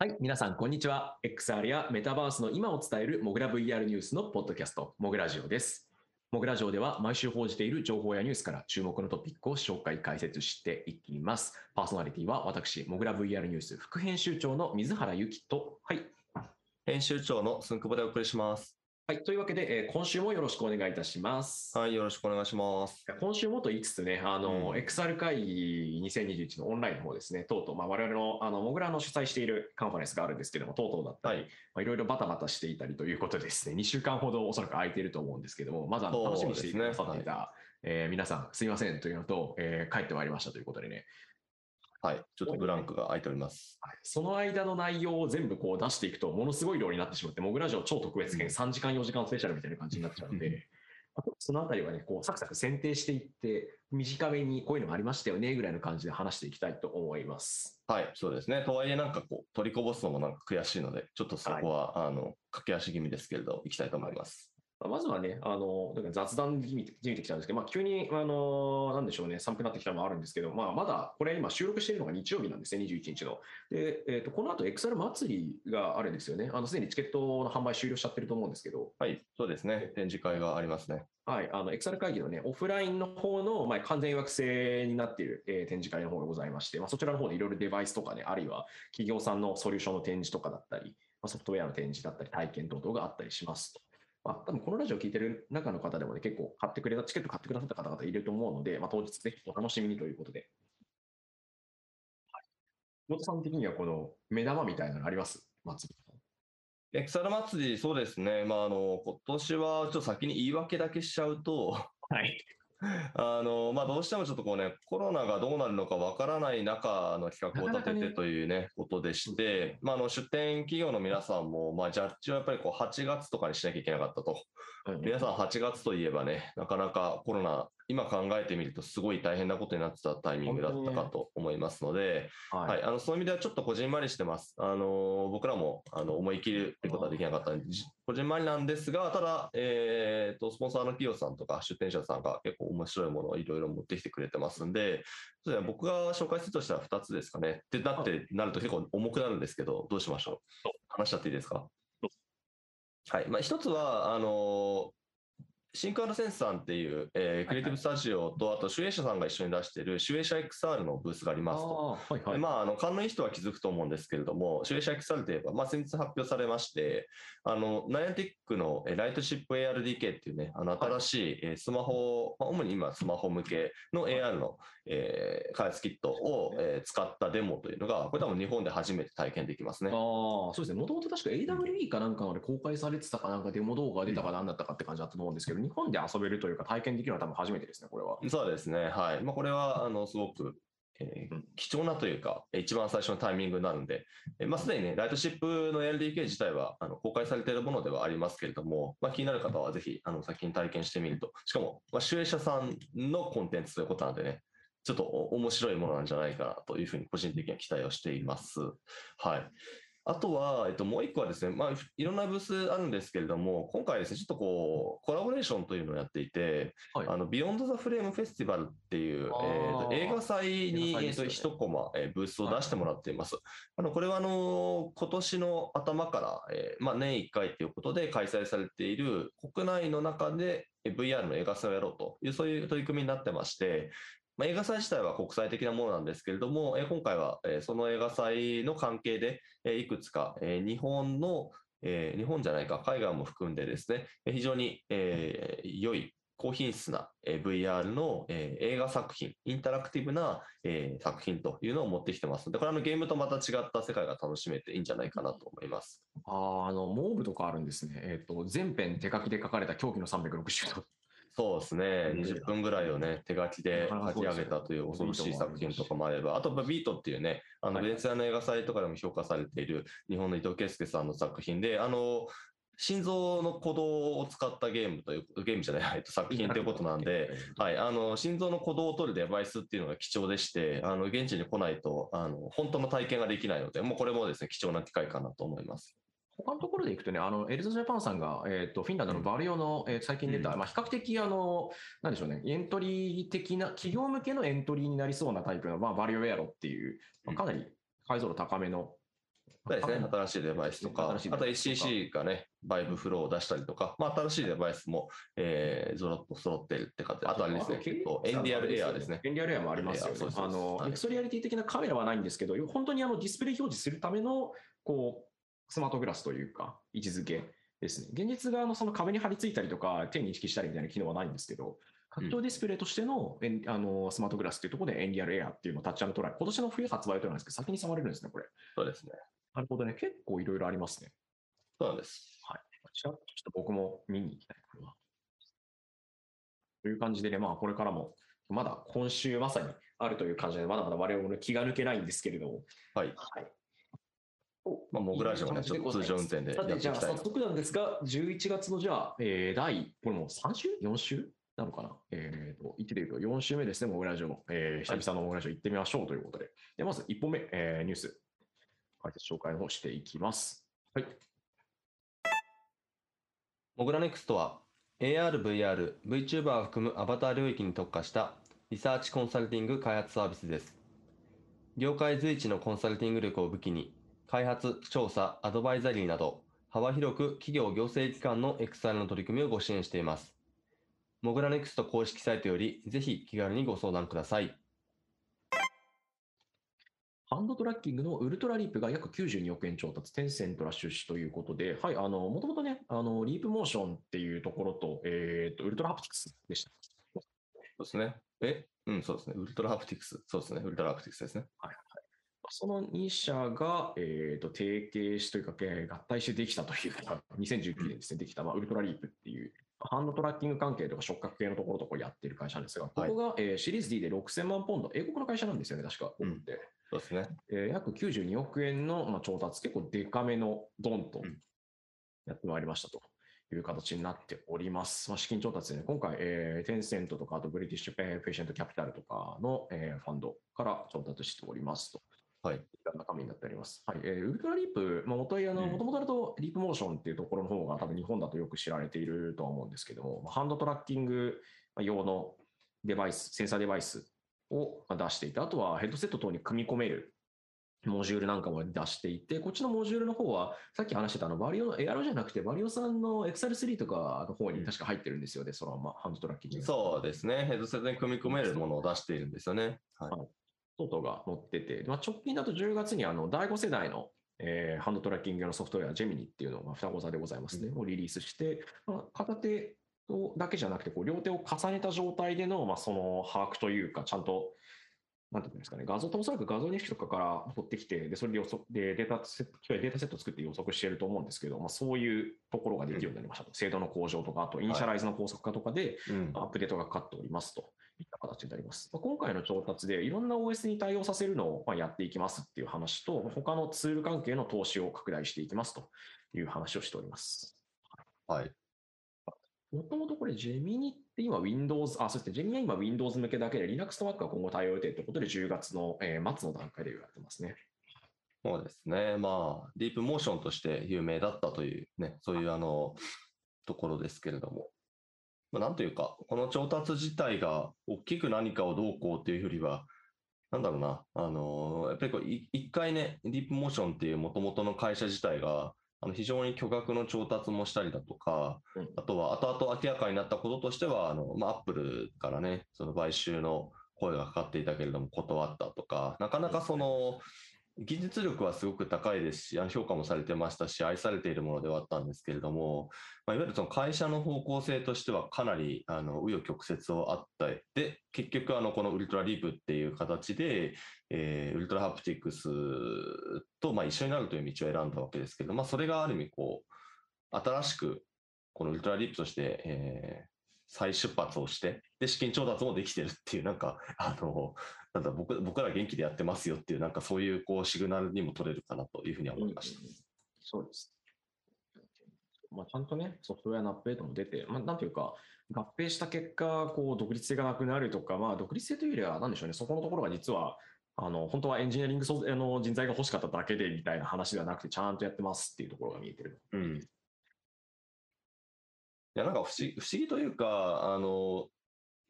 はい、皆さん、こんにちは。XR やメタバースの今を伝えるモグラ VR ニュースのポッドキャスト、モグラジオです。モグラジオでは毎週報じている情報やニュースから注目のトピックを紹介、解説していきます。パーソナリティは私、モグラ VR ニュース副編集長の水原由紀と、はい。編集長の寸久保でお送りします。はい、というわけで、えー今週もよろしくお願いいたします。はい、よろしくお願いします。今週もと言いつつね、あの、うん XR 会議2021のオンラインの方ですね、とうとう、まあ、我々の、あの、モグラの主催しているカンファレンスがあるんですけども、とうとうだったり、はい。まあ、いろいろバタバタしていたりということでですね、2週間ほどおそらく空いていると思うんですけども、まずあの楽しみにしてくださっていた、えー皆さんすいませんというのと、えー帰ってまいりましたということでね、はい。ちょっとブランクが空いております。その間の内容を全部こう出していくと、ものすごい量になってしまって、モグラジオ超特別編3時間4時間スペシャルみたいな感じになっちゃうので、そのあたりはね、こうサクサク選定していって、短めにこういうのがありましたよねぐらいの感じで話していきたいと思います。はい、そうですね。とはいえ、なんかこう、取りこぼすのもなんか悔しいので、ちょっとそこは、あの、駆け足気味ですけれど、行きたいと思います。まずはね、あの、なんか雑談じみてじみてきたんですけど、まあ、急に、あの、なんでしょうね、寒くなってきたのもあるんですけど、まあ、まだ、これ今収録しているのが日曜日なんですね、21日の。で、えっ、と、この後、XR 祭りがあるんですよね。あの、すでにチケットの販売終了しちゃってると思うんですけど、はい、そうですね。展示会がありますね。はい、あの、XR 会議のね、オフラインの方の、まあ、完全予約制になっている、えー展示会の方がございまして、まあ、そちらの方でいろいろデバイスとかね、あるいは企業さんのソリューションの展示とかだったり、まあ、ソフトウェアの展示だったり、体験等々があったりしますと。まあ、多分このラジオ聞いてる中の方でもね、結構買ってくれた、チケット買ってくださった方々いると思うので、まあ、当日ぜひお楽しみにということで。はい。本さん的にはこの目玉みたいなのあります？祭り。XR 祭り、そうですね。まあ、あの、今年はちょっと先に言い訳だけしちゃうと、はい。あの、まあ、どうしてもちょっとこうね、コロナがどうなるのかわからない中の企画を立ててというね、ことでして、まあ、あの、出展企業の皆さんも、まあ、ジャッジはやっぱりこう、8月とかにしなきゃいけなかったと。皆さん8月といえばね、なかなかコロナ、今考えてみるとすごい大変なことになってたタイミングだったかと思いますので、ははい、あのそういう意味ではちょっとこじんまりしてます。あの僕らもあの思い切るってことはできなかったんで、じこじんまりなんですが、ただ、えーと、スポンサーの企業さんとか出店者さんが結構面白いものをいろいろ持ってきてくれてますんで、そうで僕が紹介するとしたら2つですかね。ってなってなると結構重くなるんですけど、どうしましょう？話しちゃっていいですか？はい。まあ、一つは、あのシンクアルセンスさんっていう、えークリエイティブスタジオと、あと、集英社さんが一緒に出している、集英社 XR のブースがありますと。あーはいはい。まあ、あの勘のいい人は気づくと思うんですけれども、集英社 XR といえば、まあ、先日発表されまして、あのナイアンティックのえーライトシップ ARDK っていうね、あの新しいえースマホ、まあ、主に今、スマホ向けの AR の、えー開発キットを、えー使ったデモというのが、これ多分日本で初めて体験できますね。ああ、そうですね。もともと確か AWE かなんかので公開されてたかなんかデモ動画が出たかなんだったかって感じだったと思うんですけど、日本で遊べるというか体験できるのは多分初めてですね、これは。そうですね。はい。まあ、これは、あの、すごく、えーうん貴重なというか、えー一番最初のタイミングになるんで、えーまあ、すでにね、ライトシップの LDK 自体は、あの、公開されているものではありますけれども、まあ、気になる方はぜひ、あの、先に体験してみると。しかも、まあ、集英社さんのコンテンツということなんでね、ちょっとお面白いものなんじゃないかなというふうに個人的には期待をしています。はい。あとは、えっと、もう一個はですね、まあ、いろんなブースあるんですけれども、今回ですね、ちょっとこう、コラボレーションというのをやっていて、はい。あの、 Beyond the Frame Festival っていう、えーと映画祭に、えーと映画祭ですよね一コマ、えーブースを出してもらっています。あの、これはあの、今年の頭から、えーまあ、年1回ということで開催されている国内の中でえー VR の映画祭をやろうという、そういう取り組みになってまして、まあ、映画祭自体は国際的なものなんですけれども、え今回は、えその映画祭の関係で、えいくつか、え日本の、え日本じゃないか、海外も含んでですね、非常に、え良い高品質な、VR の、映画作品、インタラクティブな、作品というのを持ってきてますので、これあのゲームとまた違った世界が楽しめていいんじゃないかなと思います。ああ、の、モーブとかあるんですね。えっ、と、全編手書きで書かれた狂気の360度。そうですね、うん。20分ぐらいをね、手書きで書き上げたという恐ろしい作品とかもあれば、あと、ビートっていうね、あの、はい。ベネツィアの映画祭とかでも評価されている日本の伊藤圭介さんの作品で、あの、心臓の鼓動を使ったゲームという、ゲームじゃない、えっと作品ということなんで、はい、あの心臓の鼓動を取るデバイスっていうのが貴重でして、あの現地に来ないとあの本当の体験ができないので、もうこれもですね貴重な機会かなと思います。他のところでいくとね、あのエルザジャパンさんが、えー、とフィンランドの Varjo の、えー最近出た、うん。まあ、比較的あの、なんでしょうね、エントリー的な、企業向けのエントリーになりそうなタイプの、まあ、 Varjo Aero っていう、まあかなり解像度高めのそうですね、新しいデバイスとか、あと HTC がね、 VIVE Flow を出したりとか、まあ、新しいデバイスも、えー、ゾロッと揃ってるって感じで、あとあれですね、 Nreal Air ですね。 Nreal Air もありますよね。あの、エクソリアリティ的なカメラはないんですけど、本当にあのディスプレイ表示するための、こう、スマートグラスというか、位置づけですね。現実があのその壁に貼り付いたりとか、手に認識したりみたいな機能はないんですけど、拡張ディスプレイとしての,、あのスマートグラスっていうところでエンディアルエアっていうのをタッチトライ、今年の冬発売となんですけど、先に触れるんですね、これ。そうですね。なるほどね。結構いろいろありますね。そうなんです。はい。ちょっと僕も見に行きたい、これは。という感じでね、まあ、これからも、まだ今週まさにあるという感じで、まだまだ我々の気が抜けないんですけれども。はい。はい。まあ、モグラジオね、ちょっと通常運転でやっていきたい。じゃあ、早速なんですが、11月のじゃあ、えー、第、これもう3週 ?4 週？なのかな？えっ、ー、と、言ってみると4週目ですね、モグラジオの、えー、久々のモグラジオ行ってみましょうということで。でまず1本目、えー、ニュース、解説紹介の方していきます。はい。モグラネクストは AR、VR、VTuber を含むアバター領域に特化したリサーチコンサルティング開発サービスです。業界随一のコンサルティング力を武器に、開発、調査、アドバイザリーなど、幅広く企業行政機関の XR の取り組みをご支援しています。モグラネクスト公式サイトより、ぜひ気軽にご相談ください。ハンドトラッキングのウルトラリープが約92億円調達、テンセントら出資ということで、はい、あの、もともとね、あの、リープモーションっていうところと、えっ、ー、と、ウルトラハプティクスでした。そうですね。え？うん、そうですね。ウルトラハプティクス。そうですね。ウルトラハプティクスですね。はい、はい。その2社が、えっ、ー、と、提携しというか、合体してできたというか、2019年ですね、できた、まあ、ウルトラリープっていう、ハンドトラッキング関係とか触覚系のところとかやってる会社なんですが、ここが、はい、えー、シリーズ D で6000万ポンド、英国の会社なんですよね、確か。うん、そうですね。えー、約92億円の、まあ、調達、結構デカめのドンとやってまいりましたと。いう形になっております。まあ、資金調達で、ね、今回、えー、テンセントとか、あと British Patient Capital とかの、えー、ファンドから調達しておりますと。はい。中身になっております。はい。えー、 Ultraleap、まあ、元々、あの、もともとだと Leap Motion っていうところの方が多分日本だとよく知られているとは思うんですけども、ハンドトラッキング用のデバイス、センサーデバイスを出していて、あとはヘッドセット等に組み込めるモジュールなんかも出していて、こっちのモジュールの方は、さっき話してたあのバリオのエアロじゃなくて、バリオさんの XR3 とかの方に確か入ってるんですよね、そのままハンドトラッキング。そうですね、ヘッドセットに組み込めるものを出しているんですよね。はい。トートが載ってて、まあ、直近だと10月にあの第5世代の、えー、ハンドトラッキング用のソフトウェア、ジェミニっていうのが双子座でございますね、をリリースして、まあ、片手だけじゃなくて、こう両手を重ねた状態での、まあ、その把握というか、ちゃんとなんていうんですかね、画像とおそらく画像認識とかから取ってきて、で、それで予測でデータセット、データセットを作って予測していると思うんですけど、まあ、そういうところができるようになりましたと。うん、精度の向上とか、あとイニシャライズの高速化とかで、アップデートがかかっておりますといった形になります。まあ、今回の調達でいろんな OS に対応させるのをまあやっていきますっていう話と、他のツール関係の投資を拡大していきますという話をしております。はい。もともとこれ、ジェミニって今 Windows、あ、そしてジェミニは今 Windows 向けだけで Linux と Mac は今後対応予定ということで10月の、えー、末の段階で言われてますね。そうですね。まあ、ディープモーションとして有名だったというね、そういうあの、ところですけれども。まあ、なんというか、この調達自体が大きく何かをどうこうっていうよりは、なんだろうな、あのやっぱりこう一回ね、ディープモーションっていうもともとの会社自体が、あの非常に巨額の調達もしたりだとか、うん、あとは後々明らかになったこととしては、あのまあ、アップルからね、その買収の声がかかっていたけれども断ったとか、なかなかその、技術力はすごく高いですし、評価もされてましたし、愛されているものではあったんですけれども、まあ、いわゆるその会社の方向性としてはかなりあの紆余曲折をあったで、結局あのこのウルトラリープっていう形で、えー、ウルトラハプティクスとまあ一緒になるという道を選んだわけですけど、まあ、それがある意味こう、新しくこのウルトラリープとして、えー、再出発をして、で、資金調達もできてるっていう、なんか、あの、なんだ僕僕ら元気でやってますよっていう、なんかそういうこうシグナルにも取れるかなというふうには思いました。うん、そうです。まあ、ちゃんとね、ソフトウェアのアップデートも出て、まあ、なんていうか、合併した結果、こう、独立性がなくなるとか、まあ、独立性というよりは、なんでしょうね、そこのところが実は、あの、本当はエンジニアリングあの人材が欲しかっただけでみたいな話ではなくて、ちゃんとやってますっていうところが見えてる。うん。いや、なんか不思議不思議というか、あの、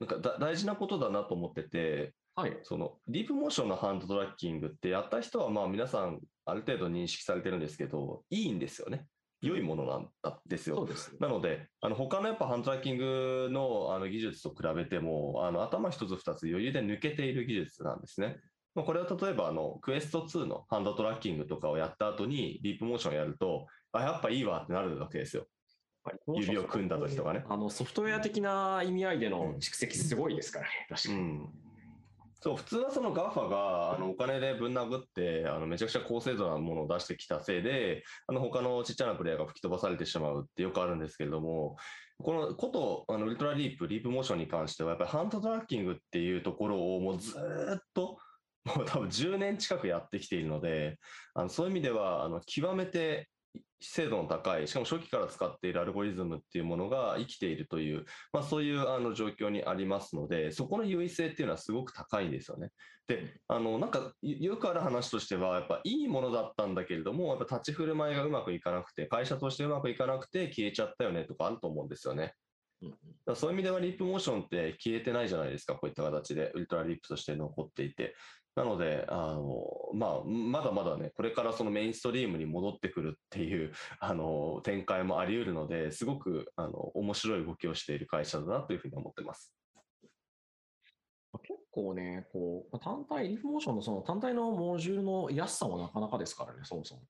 なんかだ大事なことだなと思ってて、はい。そのディープモーションのハンドトラッキングってやった人はまあ皆さんある程度認識されてるんですけど、いいんですよね。良いものなんですよ。す。なので、あの他のやっぱハンドトラッキングのあの技術と比べても、あの頭一つ二つ余裕で抜けている技術なんですね。まあ、これは例えばあのクエスト2のハンドトラッキングとかをやった後にディープモーションやると、あ、やっぱいいわってなるわけですよ。指を組んだ時とかね。あのソフトウェア的な意味合いでの蓄積すごいですからね、確かに。うん。そう普通はその GAFA があのお金でぶん殴ってあのめちゃくちゃ高精度なものを出してきたせいであの他のちっちゃなプレイヤーが吹き飛ばされてしまうってよくあるんですけれどもこのことあのウルトラリープリープモーションに関してはやっぱりハンドトラッキングっていうところをもうずーっと もう多分10年近くやってきているのであのそういう意味ではあの極めて精度の高い、しかも初期から使っているアルゴリズムっていうものが生きているという、まあ、そういうあの状況にありますので、そこの優位性っていうのはすごく高いんですよね。で、あのなんかよくある話としては、やっぱいいものだったんだけれども、やっぱ立ち振る舞いがうまくいかなくて、会社としてうまくいかなくて消えちゃったよねとかあると思うんですよね。だそういう意味ではリープモーションって消えてないじゃないですか、こういった形でウルトラリープとして残っていて。なので、あのまあ、まだまだね、これからそのメインストリームに戻ってくるっていう あの展開もあり得るので、すごくあの面白い動きをしている会社だなというふうに思ってます。結構ね、こう、単体、リーフモーションのその単体のモジュールの安さもなかなかですからね、そもそも。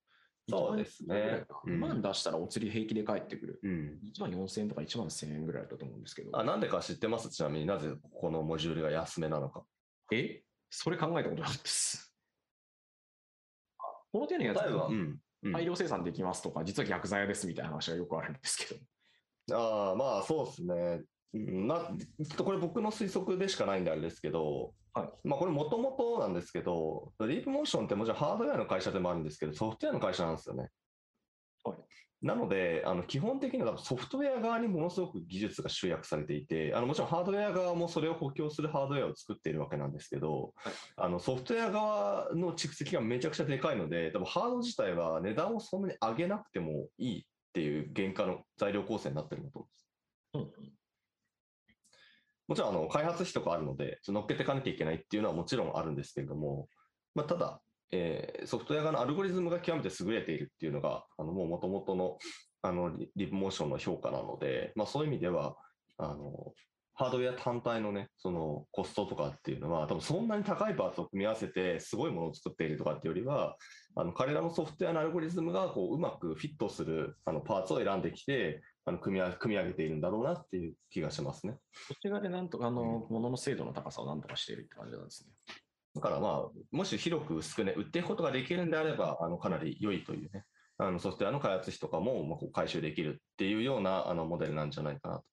そうですね1万出したらお釣り平気で返ってくる。うん、1万4000円とか1万1000円ぐらいだと思うんですけど。あなんでか知ってます？ちなみになぜこのモジュールが安めなのか。え？それ考えたことなかったです。この手のやつ例えば、うんうん大量生産できますとか、実は逆剤屋ですみたいな話がよくあるんですけど。ああ、まあそうですね。うんなちょっとこれ僕の推測でしかないんであれですけど、はいまあこれもともとなんですけど、リープモーションってもちろんハードウェアの会社でもあるんですけど、ソフトウェアの会社なんですよね。はい。なので、あの基本的にはソフトウェア側にものすごく技術が集約されていて、あのもちろんハードウェア側もそれを補強するハードウェアを作っているわけなんですけど、はい。あのソフトウェア側の蓄積がめちゃくちゃでかいので、多分ハード自体は値段をそんなに上げなくてもいいっていう原価の材料構成になってるんだと思うんです。うんもちろんあの開発費とかあるので、乗っけていかなきゃいけないっていうのはもちろんあるんですけれども、まあ、ただ、えーソフトウェア側のアルゴリズムが極めて優れているっていうのが、あのもう元々のあのリリブモーションの評価なので、まあ、そういう意味では、あのハードウェア単体のね、そのコストとかっていうのは、多分そんなに高いパーツを組み合わせて、すごいものを作っているとかっていうよりは、あの彼らのソフトウェアのアルゴリズムがこううまくフィットするあのパーツを選んできて、あの組み合組み上げているんだろうなっていう気がしますね。こっち側でなんとか、あの、ものの精度の高さをなんとかしているって感じなんですね。だからまあ、もし広く薄くね、売っていくことができるんであれば、あのかなり良いというね、あのソフトウェアの開発費とかもまあ回収できるっていうようなあのモデルなんじゃないかなと。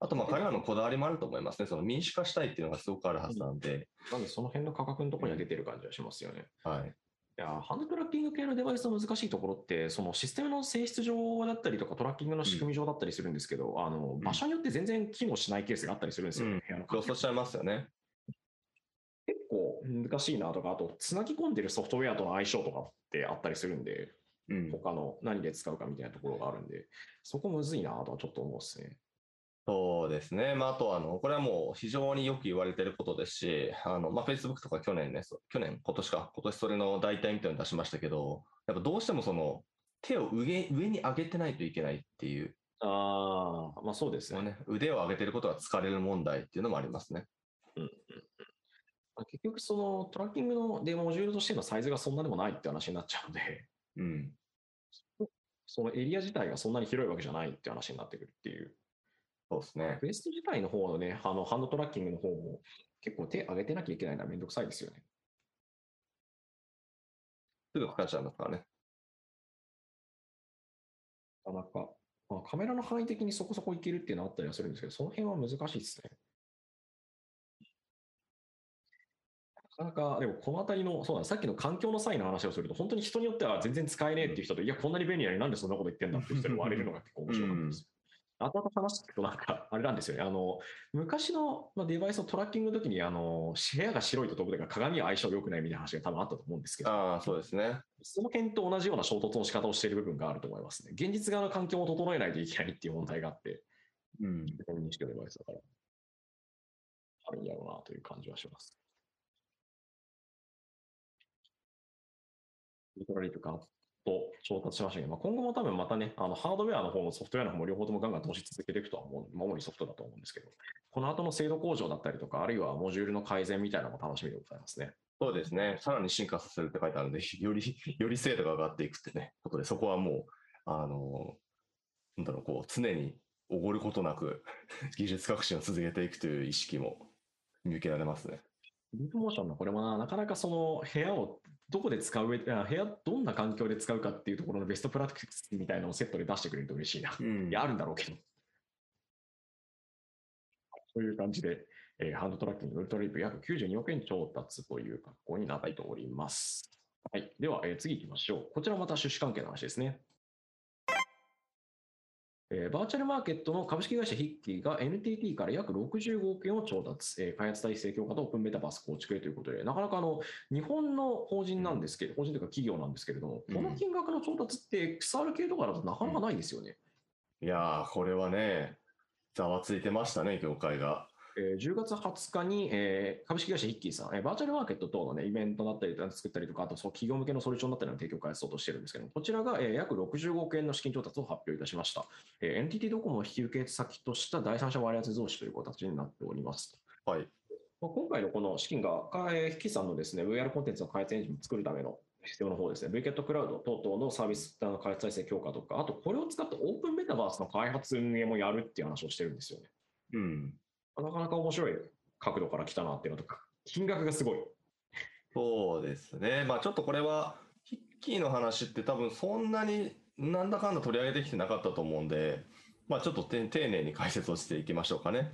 あと、まあ、彼らのこだわりもあると思いますね。その民主化したいっていうのがすごくあるはずなんで、なんでその辺の価格のところには出てる感じはしますよね。はい。いや、ハンドトラッキング系のデバイスの難しいところって、そのシステムの性質上だったりとか、トラッキングの仕組み上だったりするんですけど、あの場所によって全然機能しないケースがあったりするんですよね。部屋の環境そうしちゃいますよね。難しいなとか、あと、つなぎ込んでるソフトウェアとの相性とかってあったりするんで、うん。他の何で使うかみたいなところがあるんで、そこむずいなとはちょっと思うですね。そうですね。まあ、あとは、あの、これはもう非常によく言われていることですし、あの、まあ、Facebook とか去年ね、去年、今年か、今年それの代替みたいなの出しましたけど、やっぱどうしてもその、手を上上に上げてないといけないっていう、ああ、まあそうですね。ね、腕を上げてることが疲れる問題っていうのもありますね。まあ結局、そのトラッキングのでモジュールとしてのサイズがそんなでもないって話になっちゃうので、うん。そのエリア自体がそんなに広いわけじゃないって話になってくるっていう。そうですね。クエスト自体の方のね、あのハンドトラッキングの方も結構手上げてなきゃいけないのはめんどくさいですよね。すぐかかっちゃいますからね。なかなか、まあ、カメラの範囲的にそこそこいけるっていうのはあったりはするんですけど、その辺は難しいですね。なかなか、でもこのあたりの、そうだ、さっきの環境の際の話をすると、本当に人によっては全然使えねえっていう人と、いや、こんなに便利なのになんでそんなこと言ってんだっていう人に割れるのが結構面白かったですよ。後々話聞くと、なんか、あれなんですよね。あの、昔のまあデバイスのトラッキングの時に、あの、部屋が白いと飛ぶとか鏡は相性良くないみたいな話が多分あったと思うんですけど、ああ、そうですね。その辺と同じような衝突の仕方をしている部分があると思いますね。現実側の環境を整えないといけないっていう問題があって、うん。認識のデバイスだから。あるんやろうなという感じはします。ウルトラリープかと調達しましたけど、まあ、今後も多分またね、あのハードウェアの方もソフトウェアの方も両方ともガンガン投資続けていくとは思う、主にソフトだと思うんですけど、この後の精度向上だったりとか、あるいはモジュールの改善みたいなのも楽しみでございますね。そうですね。さらに進化させるって書いてあるんで、より、より精度が上がっていくってね、ことで、そこはもう、あの、なんだろう、こう、常におごることなく技術革新を続けていくという意識も見受けられますね。リープモーションのこれもな、なかなかその部屋をどこで使う上部屋どんな環境で使うかっていうところのベストプラクティスみたいなのをセットで出してくれると嬉しいな。うんいや、あるんだろうけど。そういう感じで、えーハンドトラッキングウルトラリープ約92億円調達という格好になっております。はい。では、えー次行きましょう。こちらまた出資関係の話ですね。えーバーチャルマーケットの株式会社ヒッキーが NTT から約65億円を調達、えー開発体制強化とオープンメタバース構築へということで、なかなかあの日本の法人なんですけど、法人というか企業なんですけれども、この金額の調達って XR 系とかだとなかなかないですよね。いやー、これはね、ざわついてましたね、業界が。えー10月20日に、えー株式会社ヒッキーさん、えーバーチャルマーケット等の、ね、イベントだったり作ったりとか、あとそう企業向けのソリューションだったりの提供を開発としてるんですけども、こちらが、えー約65億円の資金調達を発表いたしました。えー NTT ドコモを引き受け先とした第三者割安増資という形になっております。はい。まあ、今回のこの資金が、かえッキーさんのですね、VR コンテンツの開発エンジンを作るための必要の方ですね、VCAT クラウド等々のサービスの開発体制強化とか、あとこれを使ったオープンメタバースの開発運営もやるっていう話をしてるんですよね。うん。なかなか面白い角度から来たなっていうのとか、金額がすごい。そうですね。まあちょっとこれは、ヒッキーの話って多分そんなになんだかんだ取り上げてきてなかったと思うんで、まあちょっとて丁寧に解説をしていきましょうかね。はい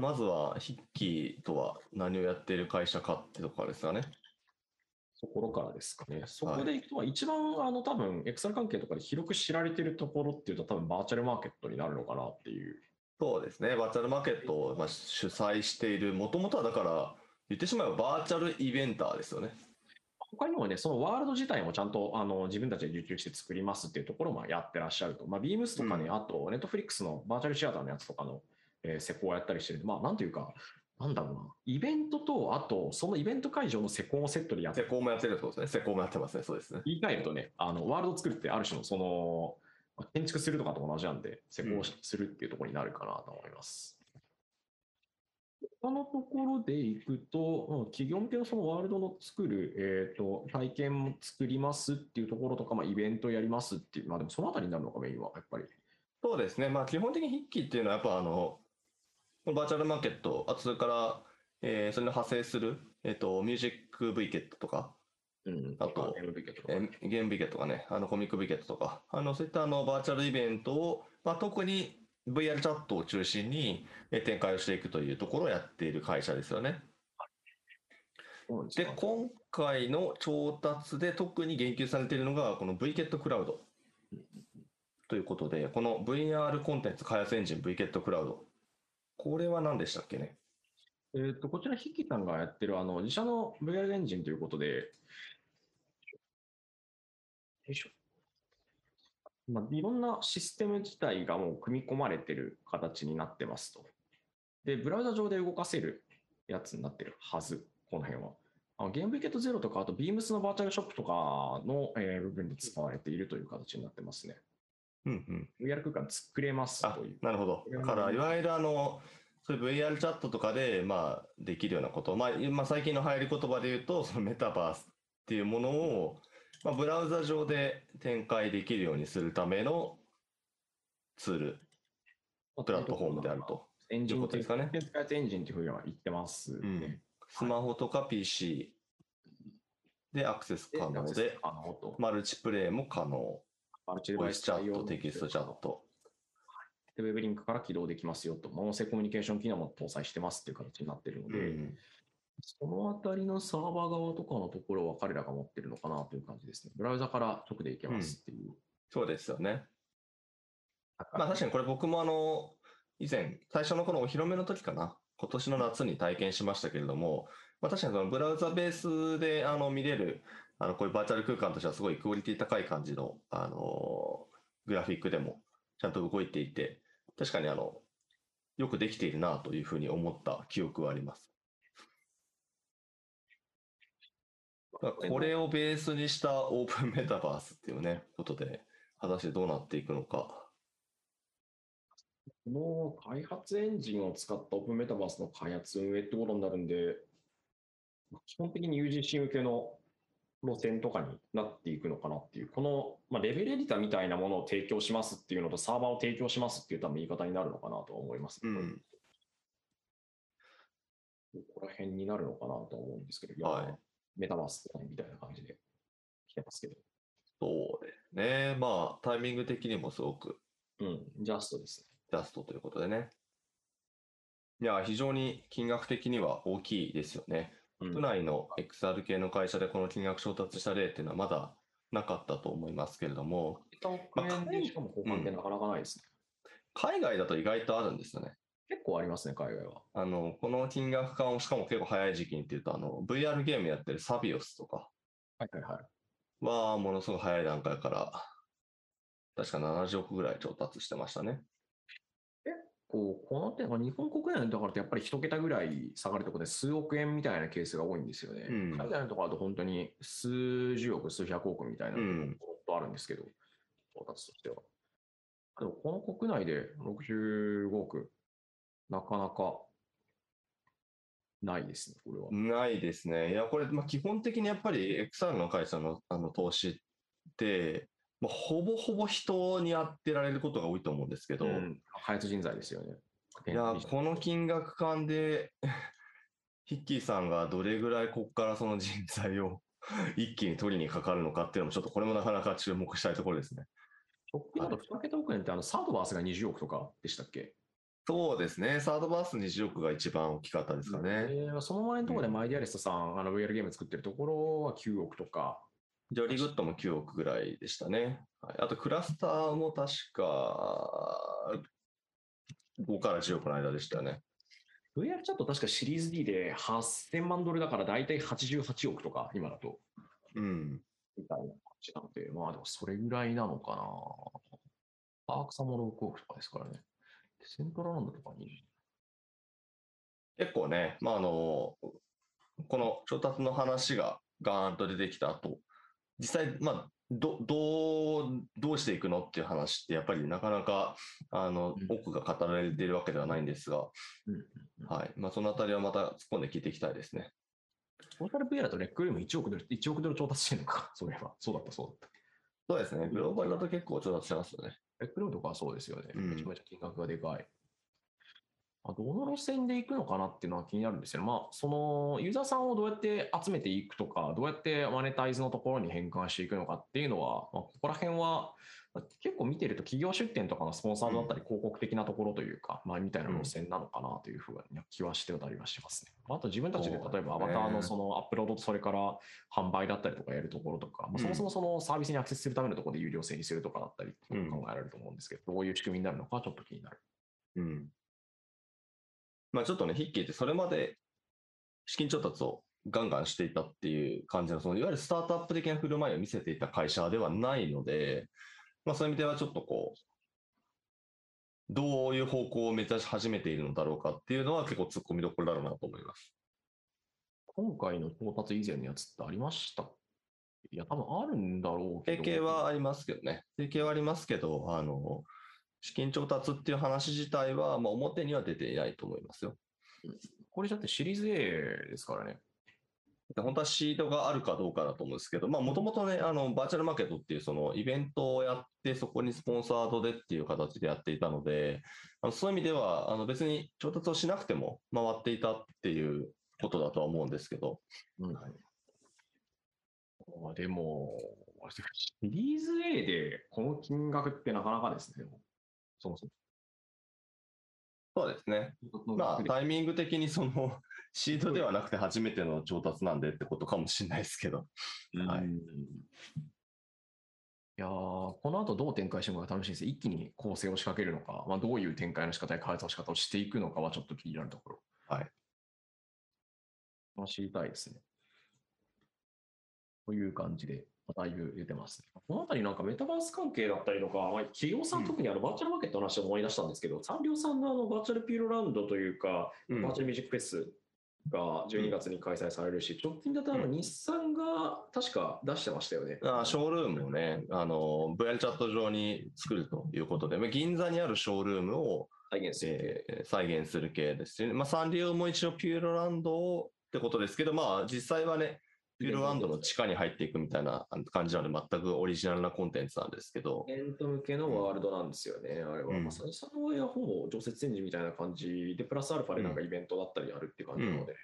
まずは、ヒッキーとは何をやっている会社かってところですかね。ところからですかね。そこでいくと、一番あの多分、エクセル関係とかで広く知られてるところっていうと、多分バーチャルマーケットになるのかなっていう。そうですね。バーチャルマーケットをまあ主催している、もともとはだから、言ってしまえばバーチャルイベンターですよね。他にもね、そのワールド自体もちゃんとあの自分たちで受注して作りますっていうところもやってらっしゃると。まあ、ビームスとかね、うんあと、ネットフリックスのバーチャルシアターのやつとかの、えー施工をやったりしてるんで、まあ、なんていうか、なんだろうな、イベントと、あと、そのイベント会場の施工をセットでやって施工もやってるそうですね。施工もやってますね。そうですね。言い換えるとね、あのワールドを作るってある種のそのまあ建築するとかと同じなんで、施工しするっていうところになるかなと思います。他のところでいくと、うん企業向けのそのワールドの作る、えー、と体験も作りますっていうところとか、まあ、イベントやりますっていう、まあ、でもそのあたりになるのか、メインは、やっぱり。そうですね。まあ基本的に筆記っていうのはやっぱあの、バーチャルマーケット、あとそれから、えーそれの派生する、えっ、と、ミュージック V ケットとか、うん、あと MVK とかえーゲームビケットとかね、あのコミックビケットとか、あのそういったあのバーチャルイベントを、まあ、特に VR チャットを中心にえー展開をしていくというところをやっている会社ですよね。で、今回の調達で特に言及されているのが、この VKET クラウド。ということで、この VR コンテンツ開発エンジン VKET クラウド。これは何でしたっけね？えー、とこちら、ヒッキーさんがやってるあの自社の VR エンジンということで、よいしょまあ、いろんなシステム自体がもう組み込まれてる形になってますと。で、ブラウザ上で動かせるやつになってるはず、この辺は。あのゲームビケットゼロとか、あと Beams のバーチャルショップとかの、えー部分で使われているという形になってますね。うんうん。VR 空間作れますあという。なるほど。だから、いわゆるあの、そういう VR チャットとかで、まあ、できるようなこと。まあ、今最近の流行り言葉で言うと、そのメタバースっていうものを、まあ、ブラウザ上で展開できるようにするためのツール、プラットフォームであると。エンジンいうことですかねエンジンというふうには言ってますね。スマホとか PC でアクセス可能で。マルチプレイも可能。マルチでボイスチャット、テキストチャット。で、ウェブリンクから起動できますよと、音声コミュニケーション機能も搭載してますっていう形になっているので、うんそのあたりのサーバー側とかのところは彼らが持ってるのかなという感じですね。ブラウザから直でいけますっていう。そうですよね。まあ確かにこれ僕もあの、以前、最初のこのお披露目の時かな、今年の夏に体験しましたけれども、まあ確かにそのブラウザベースであの見れる、あのこういうバーチャル空間としてはすごいクオリティ高い感じの、あのグラフィックでもちゃんと動いていて、確かにあの、よくできているなというふうに思った記憶はあります。これをベースにしたオープンメタバースっていうね、ことで、果たしてどうなっていくのか。この開発エンジンを使ったオープンメタバースの開発運営ってことになるんで、基本的に UGC 向けの路線とかになっていくのかなっていう、この、まあ、レベルエディターみたいなものを提供しますっていうのと、サーバーを提供しますっていう多分言い方になるのかなと思います、うん。ここら辺になるのかなと思うんですけど、はい、メタバースとかみたいな感じで来てますけど。そうですね。まあ、タイミング的にもすごく。うん、ジャストですね。ジャストということでね。いや、非常に金額的には大きいですよね。国内の XR 系の会社でこの金額調達した例っていうのはまだなかったと思いますけれども、まあ、しかも交換ってなかなかないですね、うん、海外だと意外とあるんですよね。結構ありますね、海外は。あの、この金額感をしかも結構早い時期にっていうと、あの、VR ゲームやってるサビオスとかはいはいはい。は、ものすごく早い段階から、確か70億ぐらい調達してましたね。構、この点は日本国内のところってやっぱり一桁ぐらい下がるところで数億円みたいなケースが多いんですよね。うん、海外のところだと本当に数十億、数百億みたいなのがとあるんですけど、調達としては。でもこの国内で65億、なかなかないですね、これは。ないですね。いや、これ、まあ、基本的にやっぱり XR の会社のあの投資って、まあ、ほぼほぼ人にやってられることが多いと思うんですけど、うん、開発人材ですよね。いや、この金額感で、ヒッキーさんがどれぐらいここからその人材を 一気に取りにかかるのかっていうのも、ちょっとこれもなかなか注目したいところですね。直近だと2桁億円ってあのサードバースが20億とかでしたっけ？そうですね、サードバース20億が一番大きかったですかね。えー、その前のところでマイディアリストさん、うん、あの VR ゲーム作ってるところは9億とか、ジョリー・グッドも9億ぐらいでしたね。はい、あと、クラスターも確か5から10億の間でしたね。VR チャット確かシリーズ D で8000万ドルだから大体88億とか、今だと。うん。みたいな感じなので、まあでもそれぐらいなのかな。パークサも6億とかですからね。 Decentraland とかに。結構ね、まああの、この調達の話がガーンと出てきた後、実際、まあ、どどうどうしていくのっていう話ってやっぱりなかなかあの、奥が語られているわけではないんですが、はいまあ、そのあたりはまた突っ込んで聞いていきたいですね。トータル VR だとレックよりも1億ドル ,1 億ドル調達してるのか、そういえば。そうだった、そうだった。そうですね。グローバルだと結構調達してますよね。レックルとかはそうですよね。めちゃめちゃ金額がでかい。どの路線で行くのかなっていうのは気になるんですよ。まあ、そのユーザーさんをどうやって集めていくとか、どうやってマネタイズのところに変換していくのかっていうのは、まあ、ここら辺は結構見てると企業出展とかのスポンサーだったり広告的なところというか、まあ、みたいな路線なのかなというふうな気はしてたりはしますね。あと自分たちで例えばアバターのそのアップロードとそれから販売だったりとかやるところとか、まあ、そもそもそのサービスにアクセスするためのところで有料制にするとかだったり考えられると思うんですけど、どういう仕組みになるのかちょっと気になる。うんまあ、ちょっとね、ヒッキーってそれまで資金調達をガンガンしていたっていう感じの、そのいわゆるスタートアップ的な振る舞いを見せていた会社ではないので、まあ、そういう意味ではちょっとこう、どういう方向を目指し始めているのだろうかっていうのは結構突っ込みどころだろうなと思います。今回の到達以前のやつってありましたいや、多分あるんだろうけど。はありますけどね。提携はありますけど、あの、資金調達っていう話自体は、まあ、表には出ていないと思いますよ。これだってシリーズ A ですからね。本当はシードがあるかどうかだと思うんですけど、もともとね、あの、バーチャルマーケットっていうそのイベントをやって、そこにスポンサードでっていう形でやっていたので、あのそういう意味では、あの別に調達をしなくても回っていたっていうことだとは思うんですけど。うん、はい、でも、シリーズ A でこの金額ってなかなかですね、そもそも。そうですね。まあ、タイミング的にその、シードではなくて初めての調達なんでってことかもしれないですけど。はい。いやこの後どう展開していくのか楽しいです。一気に構成を仕掛けるのか、まあ、どういう展開の仕方や開発の仕方をしていくのかはちょっと気になるところ。はい。まあ、知りたいですね。という感じで。だいぶ出てます、ね。このあたりなんかメタバース関係だったりとか、まあ、企業さん、特にあのバーチャルマーケットの話を思い出したんですけど、サンリオさんのあのバーチャルピューロランドというか、うん。バーチャルミュージックフェスが12月に開催されるし、直近だとあのうん。日産が確か出してましたよね。あショールームをね、あの、VR チャット上に作るということで、まあ銀座にあるショールームを、再現するえー再現する系ですし、まあ、サンリオも一応ピューロランドをってことですけど、まあ、実際はね、ピューロランドの地下に入っていくみたいな感じなので、全くオリジナルなコンテンツなんですけど、エント向けのワールドなんですよね、あれは。うん。まあ、サニさんの場合はほぼ常設展示みたいな感じで、プラスアルファでなんかイベントだったりあるっていう感じなので、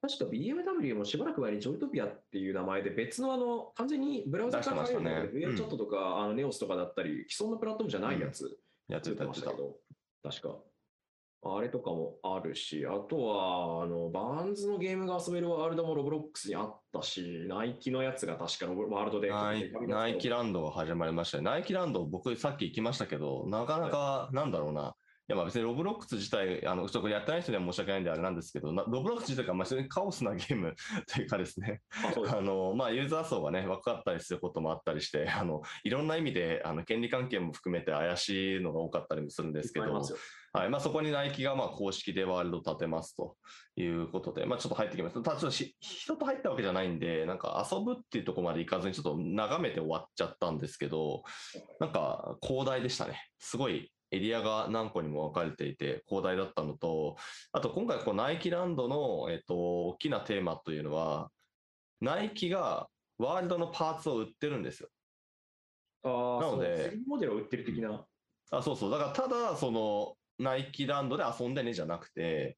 確か BMW もしばらく前にジョイトピアっていう名前で別のあの、完全にブラウザから入るので、出してましたね。VR チャットとか、あのネオスとかだったり、既存のプラットフォームじゃないやつやってましたけ。ど、確か。あれとかもあるし、あとは、あの、Vans のゲームが遊べるワールドも Roblox にあったし、ナイキのやつが確かワールドで。ナイ NIKELAND が始まりましたね。 NIKELAND、僕さっき行きましたけど、なかなか、なんだろうな。いやまあ別に Roblox 自体、あの、ちょっとやってない人には申し訳ないんであれなんですけど、な Roblox 自体がまあ非常にカオスなゲーム というかですね、あの、まあユーザー層がね、分かったりすることもあったりして、あの、いろんな意味で、あの、権利関係も含めて怪しいのが多かったりもするんですけどはい。まあ、そこにナイキがまあ公式でワールド立てますということで、まあ、ちょっと入ってきます。ただちょっとし人と入ったわけじゃないんで、なんか遊ぶっていうところまで行かずにちょっと眺めて終わっちゃったんですけど、なんか広大でしたね。すごいエリアが何個にも分かれていて広大だったのと、あと今回こうナイキランドの、えっと、大きなテーマというのは、ナイキがワールドのパーツを売ってるんですよ。ああ、なのでそう 3D モデルを売ってる的な。あ、そうそう。だから、ただ、その、ナイキランドで遊んでねじゃなくて、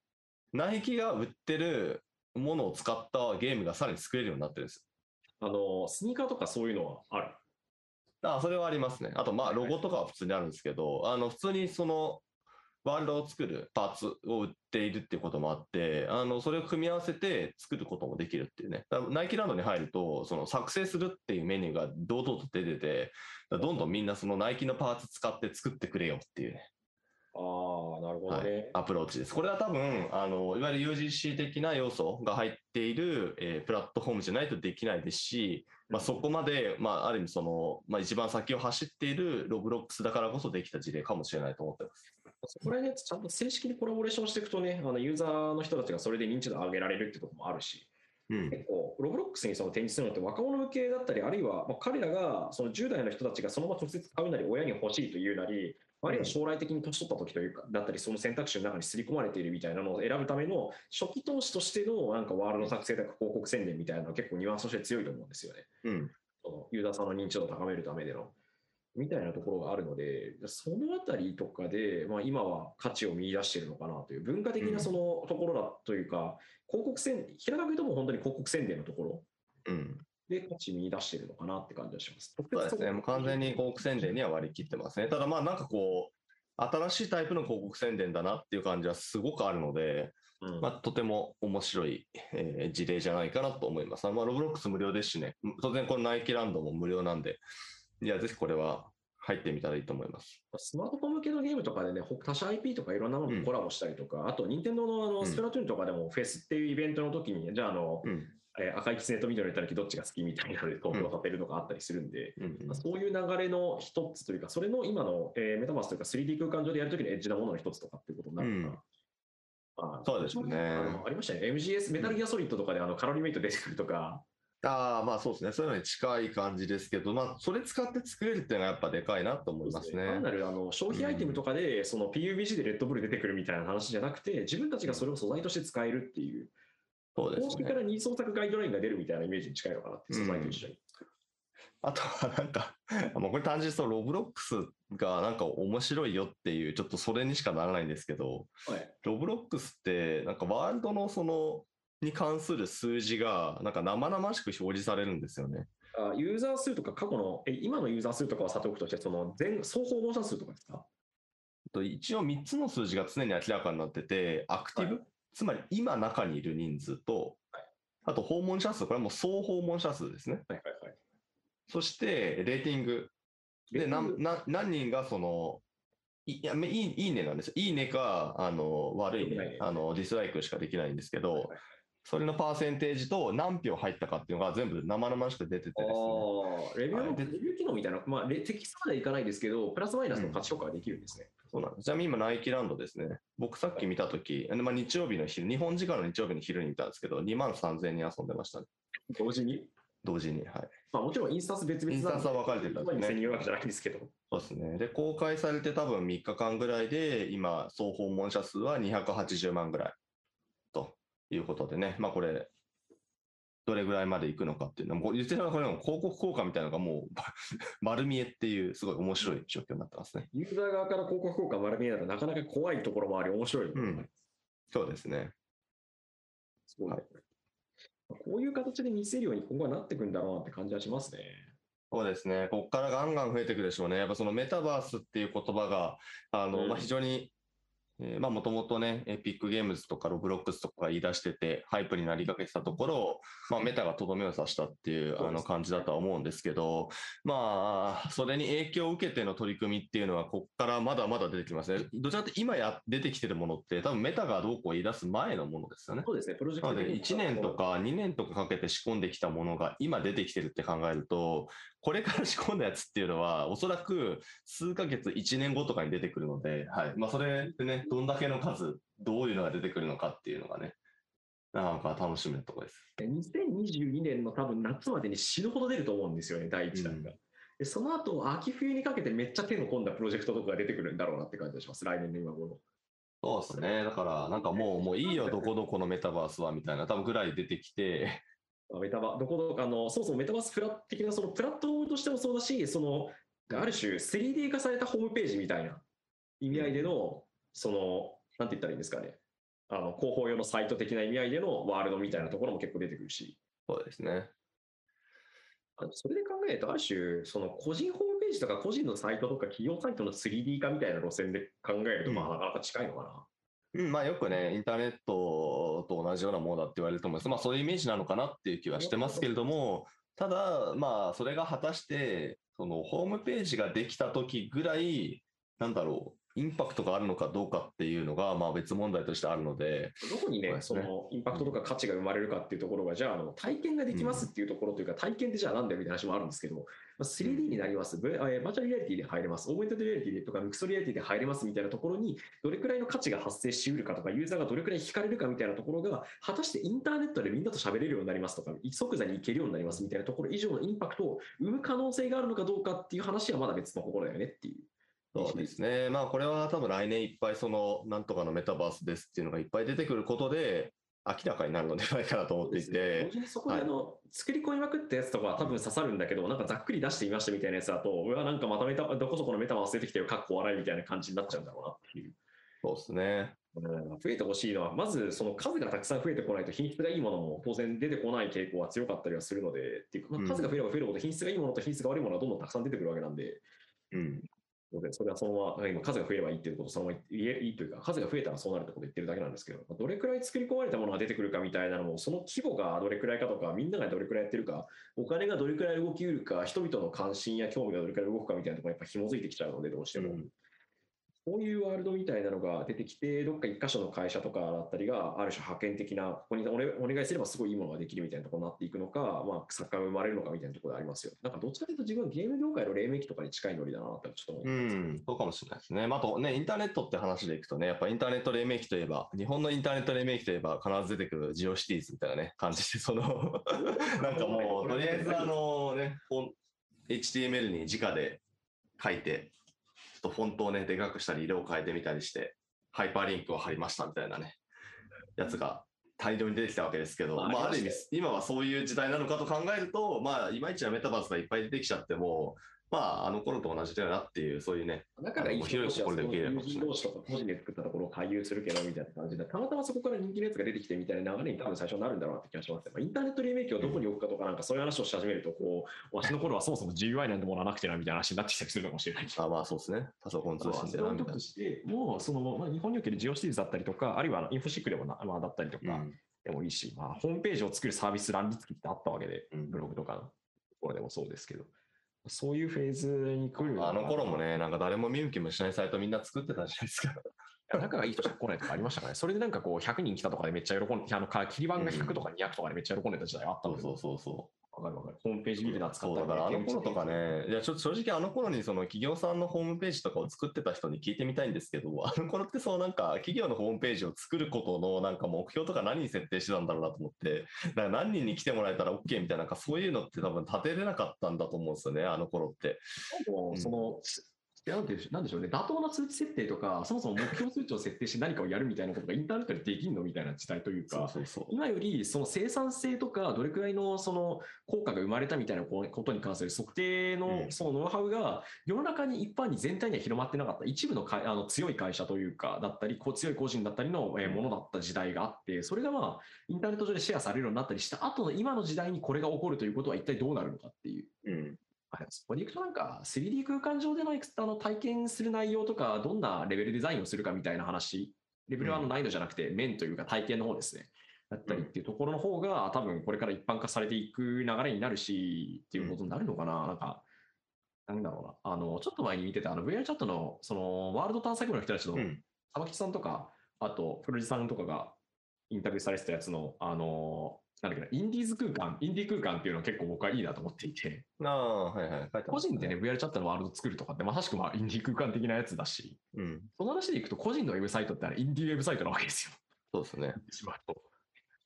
ナイキが売ってるものを使ったゲームがさらに作れるようになってるんですあの、スニーカーとかそういうのはある？よ。あ、それはありますね。あと、まあ、ロゴとかは普通にあるんですけど、あの、普通にその、ワールドを作るパーツを売っているっていうこともあって、あの、それを組み合わせて作ることもできるっていうね。NIKELAND に入ると、その作成するっていうメニューが堂々と出てて、どんどんみんなそのナイキのパーツ使って作ってくれよっていうね。ああ、なるほどはいね。、アプローチです。これは多分、あの、いわゆる UGC 的な要素が入っている、えープラットフォームじゃないとできないですし、まあ、そこまで、まあ、ある意味その、まあ、一番先を走っている Roblox だからこそできた事例かもしれないと思ってます。そこら辺ね、ちゃんと正式にコラボレーションしていくとね、あのユーザーの人たちがそれで認知度を上げられるってこともあるし、うん。結構、ロブロックスにその展示するのって若者向けだったり、あるいはまあ彼らがその10代の人たちがそのまま直接買うなり、親に欲しいというなり、あるいは将来的に年取った時というか、だったり、その選択肢の中に刷り込まれているみたいなのを選ぶための初期投資としてのなんかワールド作成とか広告宣伝みたいなのは結構ニュアンスとして強いと思うんですよね。うん。ユーザーさんの認知度を高めるためでの。みたいなところがあるので、そのあたりとかで、まあ、今は価値を見出しているのかなという、文化的なそのところだというか、広告宣平たく言うともう本当に広告宣伝のところうん。で価値見出しているのかなって感じがします。そうですね。もう完全に広告宣伝には割り切ってますね。ただまあなんかこう、新しいタイプの広告宣伝だなっていう感じはすごくあるので、うんまあ、とても面白い、えー事例じゃないかなと思います。あまあ、ロブロックス無料ですしね、当然このナイキランドも無料なんで、いや、ぜひこれは入ってみたらいいと思います。スマートフォン向けのゲームとかでね、ほ他社 IP とかいろんなものとコラボしたりとか、あと、任天堂のあうんのスプラトゥーンとかでもフェスっていうイベントの時に、じゃああの、うん。えー赤いキツネと緑のたぬきどっちが好きみたいなので投票を立てるのがあったりするんで、うんうんまあそういう流れの一つというか、それの今の、えーメタバースというか 3D 空間上でやるときのエッジなものの一つとかっていうことになるのかな。あそうですねありましたね。MGS、メタルギアソリッドとかであのカロリーメイト出てくるとか、ああ、まあそうですね。そういうのに近い感じですけど、まあ、それ使って作れるっていうのがやっぱでかいなと思いますね。単なるあの消費アイテムとかで、その PUBG でレッドブル出てくるみたいな話じゃなくて、自分たちがそれを素材として使えるっていう、そうですね公式か。ら二次創作ガイドラインが出るみたいなイメージに近いのかなって、素材と一緒に。あとはなんか、もうこれ単純にそのロブロックスがなんか面白いよっていう、ちょっとそれにしかならないんですけど、はいロブロックスって、なんかワールドのその、に関する数字が、なんか生々しく表示されるんですよね。あユーザー数とか過去の、え今のユーザー数とかはさておくとして、その全総訪問者数とかですか？と一応3つの数字が常に明らかになってて、アクティブ、はいつまり今中にいる人数と、あと訪問者数、これはもう総訪問者数ですね。はいはいはい。そして、レーティング。で、レーティングなんな何人がその、いいやめいいいいねなんですよ。いいねか、あの悪いねあのディスライクしかできないんですけど、それのパーセンテージと何票入ったかっていうのが全部生々しく出ててですね。レビューレビュー機能みたいな、まあ、レテキストまではいかないですけど、プラスマイナスの価値評価ができるんですね。そうなんです。ちなみに今、ナイキランドですね。僕さっき見たとき、まあ、日曜日の昼、日本時間の日曜日の昼に見たんですけど、2万3000人遊んでましたね。同時に？同時に。はい。まあ、もちろんインスタンス別々インスタンスは分かれてたんですね2000人いるわけじゃないんですけど。そうですね。で、公開されて多分3日間ぐらいで、今、総訪問者数は280万ぐらいということでね、まあこれ、どれぐらいまでいくのかっていうのも、言ってたらこれも広告効果みたいなのがもう 丸見えっていう、すごい面白い状況になってますね。ユーザー側から広告効果丸見えならなかなか怖いところもあり、面白い。うんそうですね。すごいねこういう形で見せるように今後はなっていくんだろうなって感じはしますね。そうですね。ここからガンガン増えていくでしょうね。やっぱそのメタバースっていう言葉が、あの、うんまあ、非常に、えーまあ、もともとね、エピックゲームズとかロブロックスとかが言い出してて、ハイプになりかけてたところを、まあ、メタがとどめを刺したっていう、あの感じだとは思うんですけど、まあ、それに影響を受けての取り組みっていうのは、ここからまだまだ出てきますね。どちらかというと今や出てきてるものって、多分メタがどうこう言い出す前のものですよね。そうですね、プロジェクトで、1年とか2年とかかけて仕込んできたものが今出てきてるって考えると、これから仕込んだやつっていうのは、おそらく数ヶ月、1年後とかに出てくるので、はい。まあ、それでね、どんだけの数、どういうのが出てくるのかっていうのがね、なかなか楽しみなところです。2022年の多分夏までに死ぬほど出ると思うんですよね、第一弾が。でその後、秋冬にかけてめっちゃ手の込んだプロジェクトとかが出てくるんだろうなって感じがします、来年の今頃。そうですね。だから、なんかもう、もういいよ、どこどこのメタバースは、みたいな、多分ぐらい出てきて、メタバどこどこあの、そもそもメタバースプラ的なそのプラットフォームとしてもそうだし、そのある種 3D 化されたホームページみたいな意味合いでの、その、なんて言ったらいいんですかね、あの広報用のサイト的な意味合いでのワールドみたいなところも結構出てくるし、そうですね。それで考えると、ある種、その個人ホームページとか個人のサイトとか企業サイトの 3D 化みたいな路線で考えると、まあ、うんなかなか近いのかな。うん、まあよくね、インターネットと同じようなものだって言われると思います。まあそういうイメージなのかなっていう気はしてますけれども、ただ、まあそれが果たして、そのホームページができた時ぐらい、なんだろう、インパクトがあるのかどうかっていうのが、まあ別問題としてあるので、どこにね、そそのインパクトとか価値が生まれるかっていうところが、じゃああの、体験ができますっていうところというか、体験ってじゃあなんだよみたいな話もあるんですけど、まあ、3D になります、バーチャルリアリティで入れます、 Augmented Reality でとか、 Mixed Reality で入れますみたいなところに、どれくらいの価値が発生しうるかとか、ユーザーがどれくらい惹かれるかみたいなところが、果たしてインターネットでみんなと喋れるようになりますとか、即座に行けるようになりますみたいなところ以上のインパクトを生む可能性があるのかどうかっていう話はまだ別のところだよねっていう。そうですね。まあこれは多分来年いっぱいその、なんとかのメタバースですっていうのがいっぱい出てくることで、明らかになるのではないかなと思ってい同て、時にそこであの、作り込みまくったやつとかは多分刺さるんだけど、なんかざっくり出してみましたみたいなやつだと、うわ、なんかまたメタ、どこそこのメタバース出てきてる、かっこ笑いみたいな感じになっちゃうんだろうなっていう。そうですね。うん増えてほしいのは、まずその数がたくさん増えてこないと品質がいいものも当然出てこない傾向は強かったりはするので、っていうか、まあ、数が増えれば増えるほど品質がいいものと品質が悪いものはどんどんたくさん出てくるわけなんで、うん。のでそれはそのまま、今数が増えればいいっていうことをそのまま言えいいというか、数が増えたらそうなるってことを言ってるだけなんですけど、どれくらい作り込まれたものが出てくるかみたいなのも、その規模がどれくらいかとか、みんながどれくらいやってるか、お金がどれくらい動きうるか、人々の関心や興味がどれくらい動くかみたいなところがやっぱ紐づいてきちゃうので、どうしても。うんそういうワールドみたいなのが出てきて、どっか一箇所の会社とかだったりが、ある種派遣的な、ここにお,、願いすればすごいいいものができるみたいなところになっていくのか、まあ、作家が生まれるのかみたいなところでありますよ。なんかどっちかというと自分はゲーム業界の黎明期とかに近いノリだなってちょっと思います。ん、そうかもしれないですね。まあ、あとね、インターネットって話でいくとね、やっぱインターネット黎明期といえば、日本のインターネット黎明期といえば必ず出てくるジオシティーズみたいなね、感じで、その、なんかもう、とりあえずあのね、HTML に直で書いて、っとフォントをね、でかくしたり、色を変えてみたりして、ハイパーリンクを貼りましたみたいなね、やつが大量に出てきたわけですけど、まあまあ、ある意味今はそういう時代なのかと考えると、まあ、いまいちなメタバースがいっぱい出てきちゃっても、まあ、あの頃と同じだよなっていう、そういうね、だからいいもう広い心で受け入れるかもしれないとか個人で作ったところを回遊するけどみたいな感じで、たまたまそこから人気のやつが出てきてみたいな流れに多分最初になるんだろうなって気がしますね。まあ、インターネット黎明期をどこに置くかとか、なんかそういう話をし始めると、こう、わしの頃はそもそも GUI なんてものはなくてなみたいな話になってきたりするかもしれない。あまあそうですね。パソコン通信でなみたいな。して、もうその、まあ、日本におけるジオシティーズだったりとか、あるいはインフォシックでもな、まあ、だったりとかうんでもいいし、まあ、ホームページを作るサービス乱立期ってあったわけで、うんブログとかのところでもそうですけど、そういうフェーズに来るあの頃もね、なんか誰も見向きもしないサイトみんな作ってたじゃないですか。仲がいい人しか来ないとかありましたかね。それでなんかこう、100人来たとかでめっちゃ喜んで、あの、切り板が100とか200とかでめっちゃ喜んでた時代あったので、そうそうそう。わかるわかる。ホームページビルダー使そうっただからあの頃とかね、いやちょっと正直あの頃にその企業さんのホームページとかを作ってた人に聞いてみたいんですけど、あの頃ってそうなんか企業のホームページを作ることのなんか目標とか何に設定してたんだろうなと思って、だから何人に来てもらえたら OK みたいな、なんかそういうのって多分立てれなかったんだと思うんですよね、あの頃って。もうその、なんていうんでしょうなんでしょうね、妥当な通知設定とか、そもそも目標数値を設定して何かをやるみたいなことがインターネットでできるのみたいな時代というか、そうそう。今よりその生産性とか、どれくらいのその効果が生まれたみたいなことに関する測定うのんそのノウハウが世の中に一般に全体には広まってなかった一部のかあの強い会社というか、だったり、こう強い個人だったりのえーものだった時代があって、それがまあインターネット上でシェアされるようになったりした後の今の時代にこれが起こるということは一体どうなるのかっていう。うん。はいそこでいくとなんか 3D 空間上でのあの体験する内容とか、どんなレベルデザインをするかみたいな話、レベルは難易度じゃなくて面というか体験の方ですね。だったりっていうところの方が多分これから一般化されていく流れになるし、っていうことになるのかな、なんか、なんだろうな。あの、ちょっと前に見てたあの VR チャットのそのワールド探索部の人たちのうん。玉木さんとか、あと、プロジさんとかがインタビューされてたやつの、あの、なんだっけな、インディーズ空間、インディー空間っていうのは結構僕はいいなと思っていて、ああ、はいはい。個人でね、。VR チャットのワールド作るとかってまさしくまあインディー空間的なやつだし、うん。その話でいくと個人のウェブサイトってあれインディーウェブサイトなわけですよ。そうですね。言ってしまうと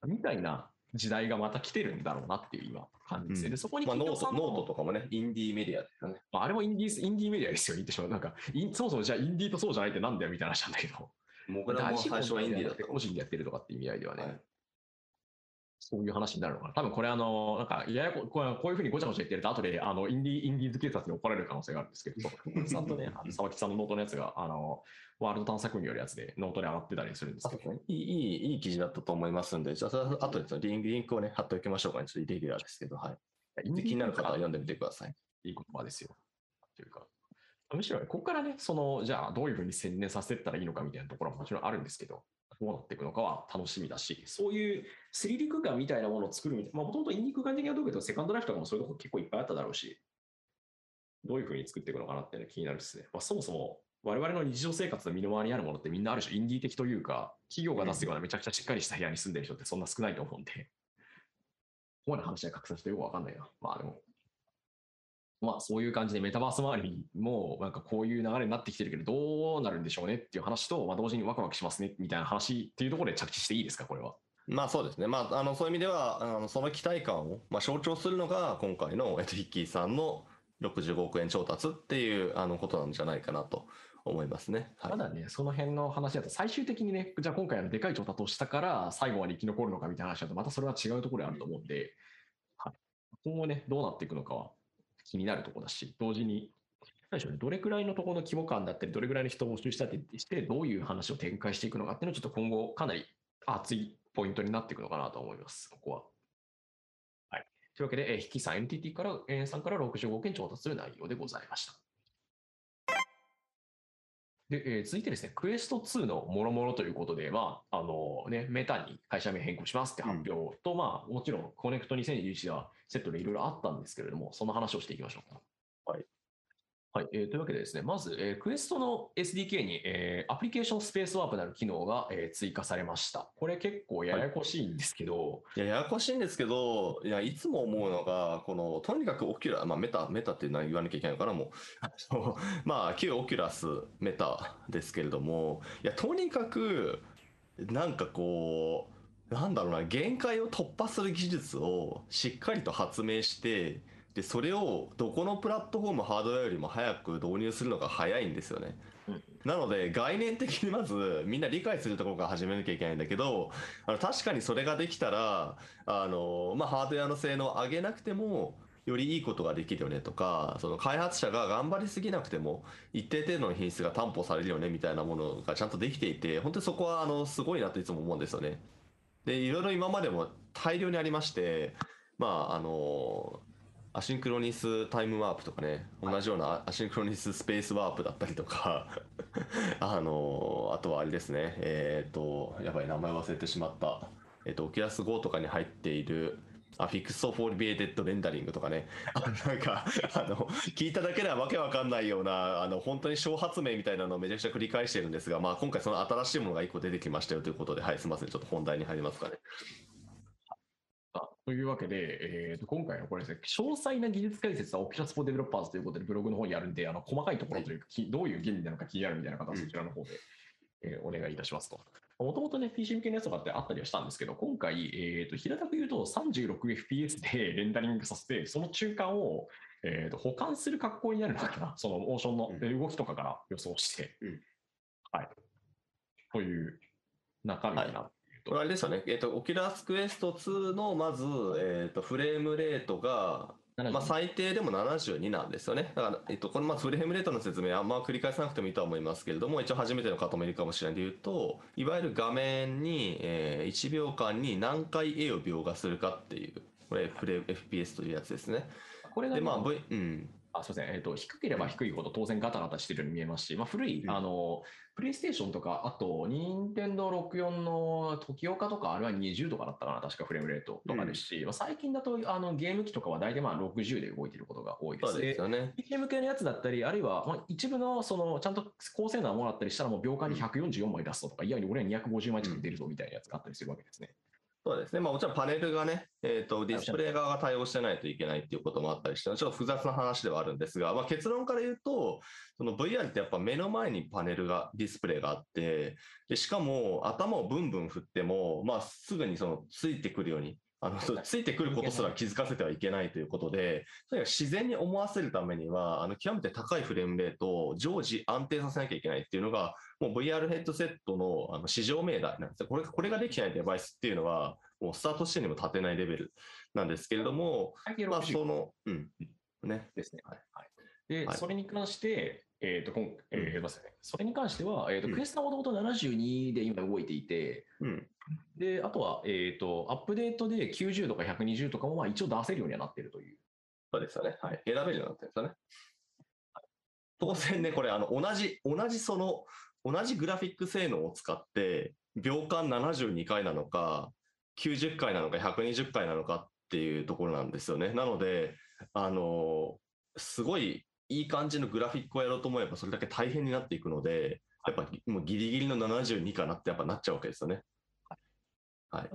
みたいな時代がまた来てるんだろうなっていう今感じですね。うんでそこにまあノート、ノートとかもね、インディーメディアですよね。まあ、あれもインディーインディーメディアですよ、言ってしまう。なんか、そもそもじゃあインディーとそうじゃないってなんだよみたいな話なんだけど、僕らも最初はインディーだった個人でやってるとかって意味合いではね、はいそういう話になるのかな。多分これあの、なんか、ややここうこういうふうにごちゃごちゃ言ってると、後であのインディー、インディーズ警察に怒られる可能性があるんですけど、ちゃんとね、あの沢木さんのノートのやつが、あの、ワールド探索によるやつでノートで上がってたりするんですけど、いい、いい、いい記事だったと思いますんで、じゃあ、それは後でリンクリンクをね、貼っておきましょうかね。ちょっとイレギュラーですけど、はい。で気になる方は読んでみてください。いい言葉ですよ。というか、むしろここからね、その、じゃあどういうふうに宣伝させてったらいいのかみたいなところはもちろんあるんですけど、どうなっていくのかは楽しみだし、そういう 3D 空間みたいなものを作るみたいな、もともとインディ空間的などうかとセカンドライフとかもそういうとこ結構いっぱいあっただろうし、どういうふうに作っていくのかなっていうの気になるですね。まあ、そもそも我々の日常生活の身の回りにあるものってみんなある種インディー的というか、企業が出すようなめちゃくちゃしっかりした部屋に住んでる人ってそんな少ないと思うんで、ここまで話が拡散してよくわかんないな。まあでも、まあそういう感じでメタバース周りもなんかこういう流れになってきてるけどどうなるんでしょうねっていう話と、まあ、同時にワクワクしますねみたいな話っていうところで着地していいですかこれは。まあそうですね。まあ、あの、そういう意味では、あのその期待感を、まあ、象徴するのが、今回の、えっと、ヒッキーさんの65億円調達っていう、あの、ことなんじゃないかなと思いますね。はいただね、その辺の話だと最終的にね、じゃあ今回のでかい調達をしたから最後まで生き残るのかみたいな話だとまたそれは違うところであると思うんで、はい、今後ね、どうなっていくのかは気になるところだし、同時に、どれくらいのところの規模感だったり、どれくらいの人を募集したりして、どういう話を展開していくのかっていうのは、ちょっと今後かなり熱いポイントになっていくのかなと思います、ここは。はい。というわけで、えー、 HIKKY さん NTT から、えーさんから65億円調達する内容でございました。で、えー続いてですね、クエスト2のもろもろということで、まあ、あのね、メタに会社名変更しますって発表と、まあ、もちろん、コネクト2021ではセットでいろいろあったんですけれども、その話をしていきましょうか。はい。はい、えーというわけでですね、まず、えークエストの SDK に、えー Application SpaceWarp なる機能が、えー追加されました。これ結構ややこしいんですけど、いや、ややこしいんですけど、いや、いつも思うのが、この、とにかくオキュラ、まあ、メタ、メタっていうのは言わなきゃいけないのかな、もう。あの まあ、旧オキュラスメタですけれども、いや、とにかく、なんかこう、なんだろうな、限界を突破する技術をしっかりと発明して、で、それをどこのプラットフォーム、ハードウェアよりも早く導入するのが早いんですよね。なので概念的にまずみんな理解するところから始めなきゃいけないんだけどあの確かにそれができたらあの、まあ、ハードウェアの性能を上げなくてもよりいいことができるよねとかその開発者が頑張りすぎなくても一定程度の品質が担保されるよねみたいなものがちゃんとできていて本当にそこはあのすごいなといつも思うんですよね。でいろいろ今までも大量にありましてまああの Asynchronous Timewarp とかね同じような Asynchronous Spacewarp だったりとか あのあとはあれですねえっ、とやばい名前忘れてしまったえっ、とオキュラス GO とかに入っているあ、 Fixed Foveated Rendering とかね。なんか、あの、聞いただけではわけわかんないような、あの、本当に小発明みたいなのをめちゃくちゃ繰り返してるんですが、まあ今回その新しいものが1個出てきましたよということで、はい、すみません。ちょっと本題に入りますかね。というわけで、えー、と今回のこれですね、詳細な技術解説は Oculus for Developers ということでブログの方にあるんで、あの細かいところというか、きどういう原理なのか気になるみたいな方はそちらの方で、えーお願いいたしますと。もともとね、PC 向けのやつとかってあったりはしたんですけど、今回、えー、と平たく言うと 36fps でレンダリングさせて、その中間を、えー、と補間する格好になるのかな、そのモーションのうん動きとかから予想して、うんはい。という中身になっ。これあれですよね。えっ、と、オキュラスクエスト2のまず、えっ、と、フレームレートが、まあ、最低でも72なんですよね。だから、えっと、このまあフレームレートの説明あんま繰り返さなくてもいいとは思いますけれども、一応初めての方もいるかもしれないで言うと、いわゆる画面に、えー1秒間に何回絵を描画するかっていう、これフレ FPS というやつですね。これがで、まあ、今 V、うん。あすみません、えっと低ければ低いほど当然ガタガタしてるように見えますし、まあ、古い、うんあのプレイステーションとか、あと、任天堂64の時岡とか、あれは20とかだったかな、確かフレームレートとかですし、まあ、最近だとあのゲーム機とかは大体まあ60で動いていることが多いです。そうですよね。PC 向けのやつだったり、あるいはまあ一部のそのちゃんと高性能なものだったりしたら、もう秒間に144枚出すとか、いや、俺は250枚近く出るぞみたいなやつがあったりするわけですね。そうですね。まあもちろんパネルがね、えっ、と、ディスプレイ側が対応してないといけないっていうこともあったりして、ちょっと複雑な話ではあるんですが、まあ結論から言うと、その VR ってやっぱ目の前にパネルが、ディスプレイがあって、で、しかも頭をブンブン振っても、まあすぐにそのついてくるように、あの、ついてくることすら気づかせてはいけないということで、とにかく自然に思わせるためには、あの、極めて高いフレームレートを常時安定させなきゃいけないっていうのが、もう VR ヘッドセットのあの市場命題なんですよ。これこれができないデバイスっていうのは、もうスタートしてにも立てないレベルなんですけれども、まあ60その、うん、ね。ですね。はい。で、はいそれに関して、えっ、と、今えーませんねそれに関しては、えっ、と、うんクエストはもともと72で今動いていて、うん。で、あとは、えっ、と、アップデートで90とか120とかもまあ一応出せるようにはなっているという。そうですよね。はい。選べるようになってるんですよね。当然ね、これ、あの、同じ、同じその、同じグラフィック性能を使って、秒間72回なのか、90回なのか、120回なのかっていうところなんですよね。なので、あの、すごいいい感じのグラフィックをやろうと思えば、それだけ大変になっていくので、やっぱもうギリギリの72かなってやっぱなっちゃうわけですよね。はい。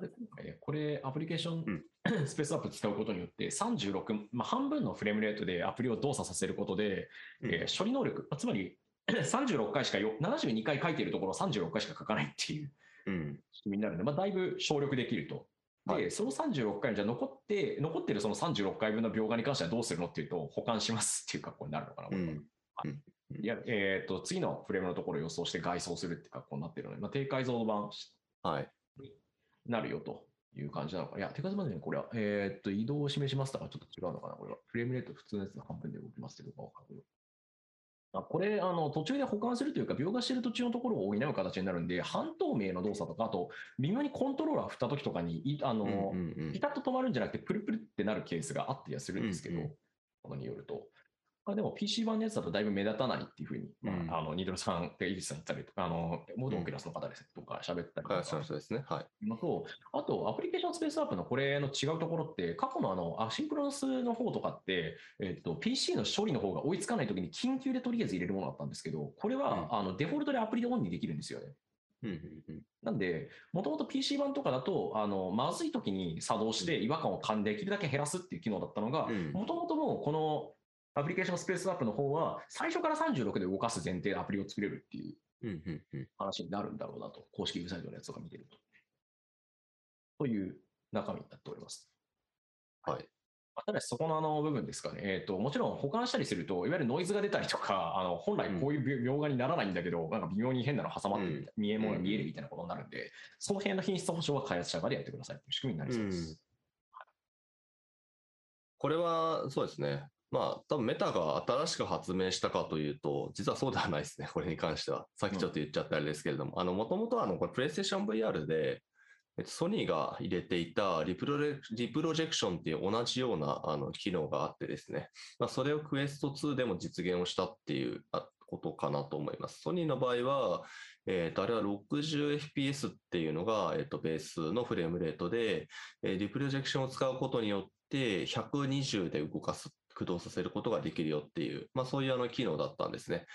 これ、アプリケーション、うん スペースアップ使うことによって、36、まあ、半分のフレームレートでアプリを動作させることで、うんえー処理能力、つまり 36回しかよ、72回書いているところを36回しか書かないっていううん。仕組みになるので、まあ、だいぶ省力できると。で、はいその36回にじゃあ残って、残ってるその36回分の描画に関してはどうするのっていうと、保管しますっていう格好になるのかな、これはうん。いや、えっ、と、次のフレームのところを予想して外装するって格好になってるので、まあ、低解像度版はい。になるよという感じなのかな。いや、低解像度版でね、これは、えっ、と、移動を示しますとかちょっと違うのかな、これは。フレームレート普通のやつの半分で動きますけど、わかるあこれあの、途中で保管するというか、描画してる途中のところを補う形になるんで、半透明の動作とか、あと、微妙にコントローラー振った時とかに、いあの、ピタッと止まるんじゃなくて、プルプルってなるケースがあったりはするんですけど、このによると。まあ、でも PC 版のやつだとだいぶ目立たないっていうふうに、まあうんあのニドルさん、イリスさん言ったりとか、あの元オケラスの方ですね、とか喋ったりとかはい、そうですね。はい。のと、あと、アプリケーションスペースアップのこれの違うところって、過去のあのアシンクロナスの方とかって、えっと、PC の処理の方が追いつかないときに緊急でとりあえず入れるものだったんですけど、これは、あのデフォルトでアプリでオンにできるんですよね。うんうんうんなんで、もともと PC 版とかだと、あのまずい時に作動して違和感を感できるだけ減らすっていう機能だったのが、うんもともともうこのアプリケーションスペースアップの方は、最初から36で動かす前提でアプリを作れるっていううんうんうん話になるんだろうなと、公式ウェブサイトのやつとか見てると。という中身になっております。はい。ただし、そこのあの部分ですかね、えーと、もちろん保管したりすると、いわゆるノイズが出たりとか、あの本来こういう描画にならないんだけど、なんか微妙に変なの挟まってるみたい見え物が見えるみたいなことになるんで、その辺の品質保証は開発者側でやってくださいという仕組みになりそうです。これはそうですね。まあ、多分メタが新しく発明したかというと、実はそうではないですね、これに関しては。さっきちょっと言っちゃったあれですけれども、あの、もともとあの、これ、プレイステーション VR で、えっとソニーが入れていたリプロレリプロジェクションっていう同じようなあの機能があってですね、まあ、それをクエスト2でも実現をしたっていうあことかなと思います。ソニーの場合は、えー、とあれは 60fps っていうのが、えー、とベースのフレームレートで、えー、リプロジェクションを使うことによって120で動かす、駆動させることができるよっていう、まあ、そういうあの機能だったんですね。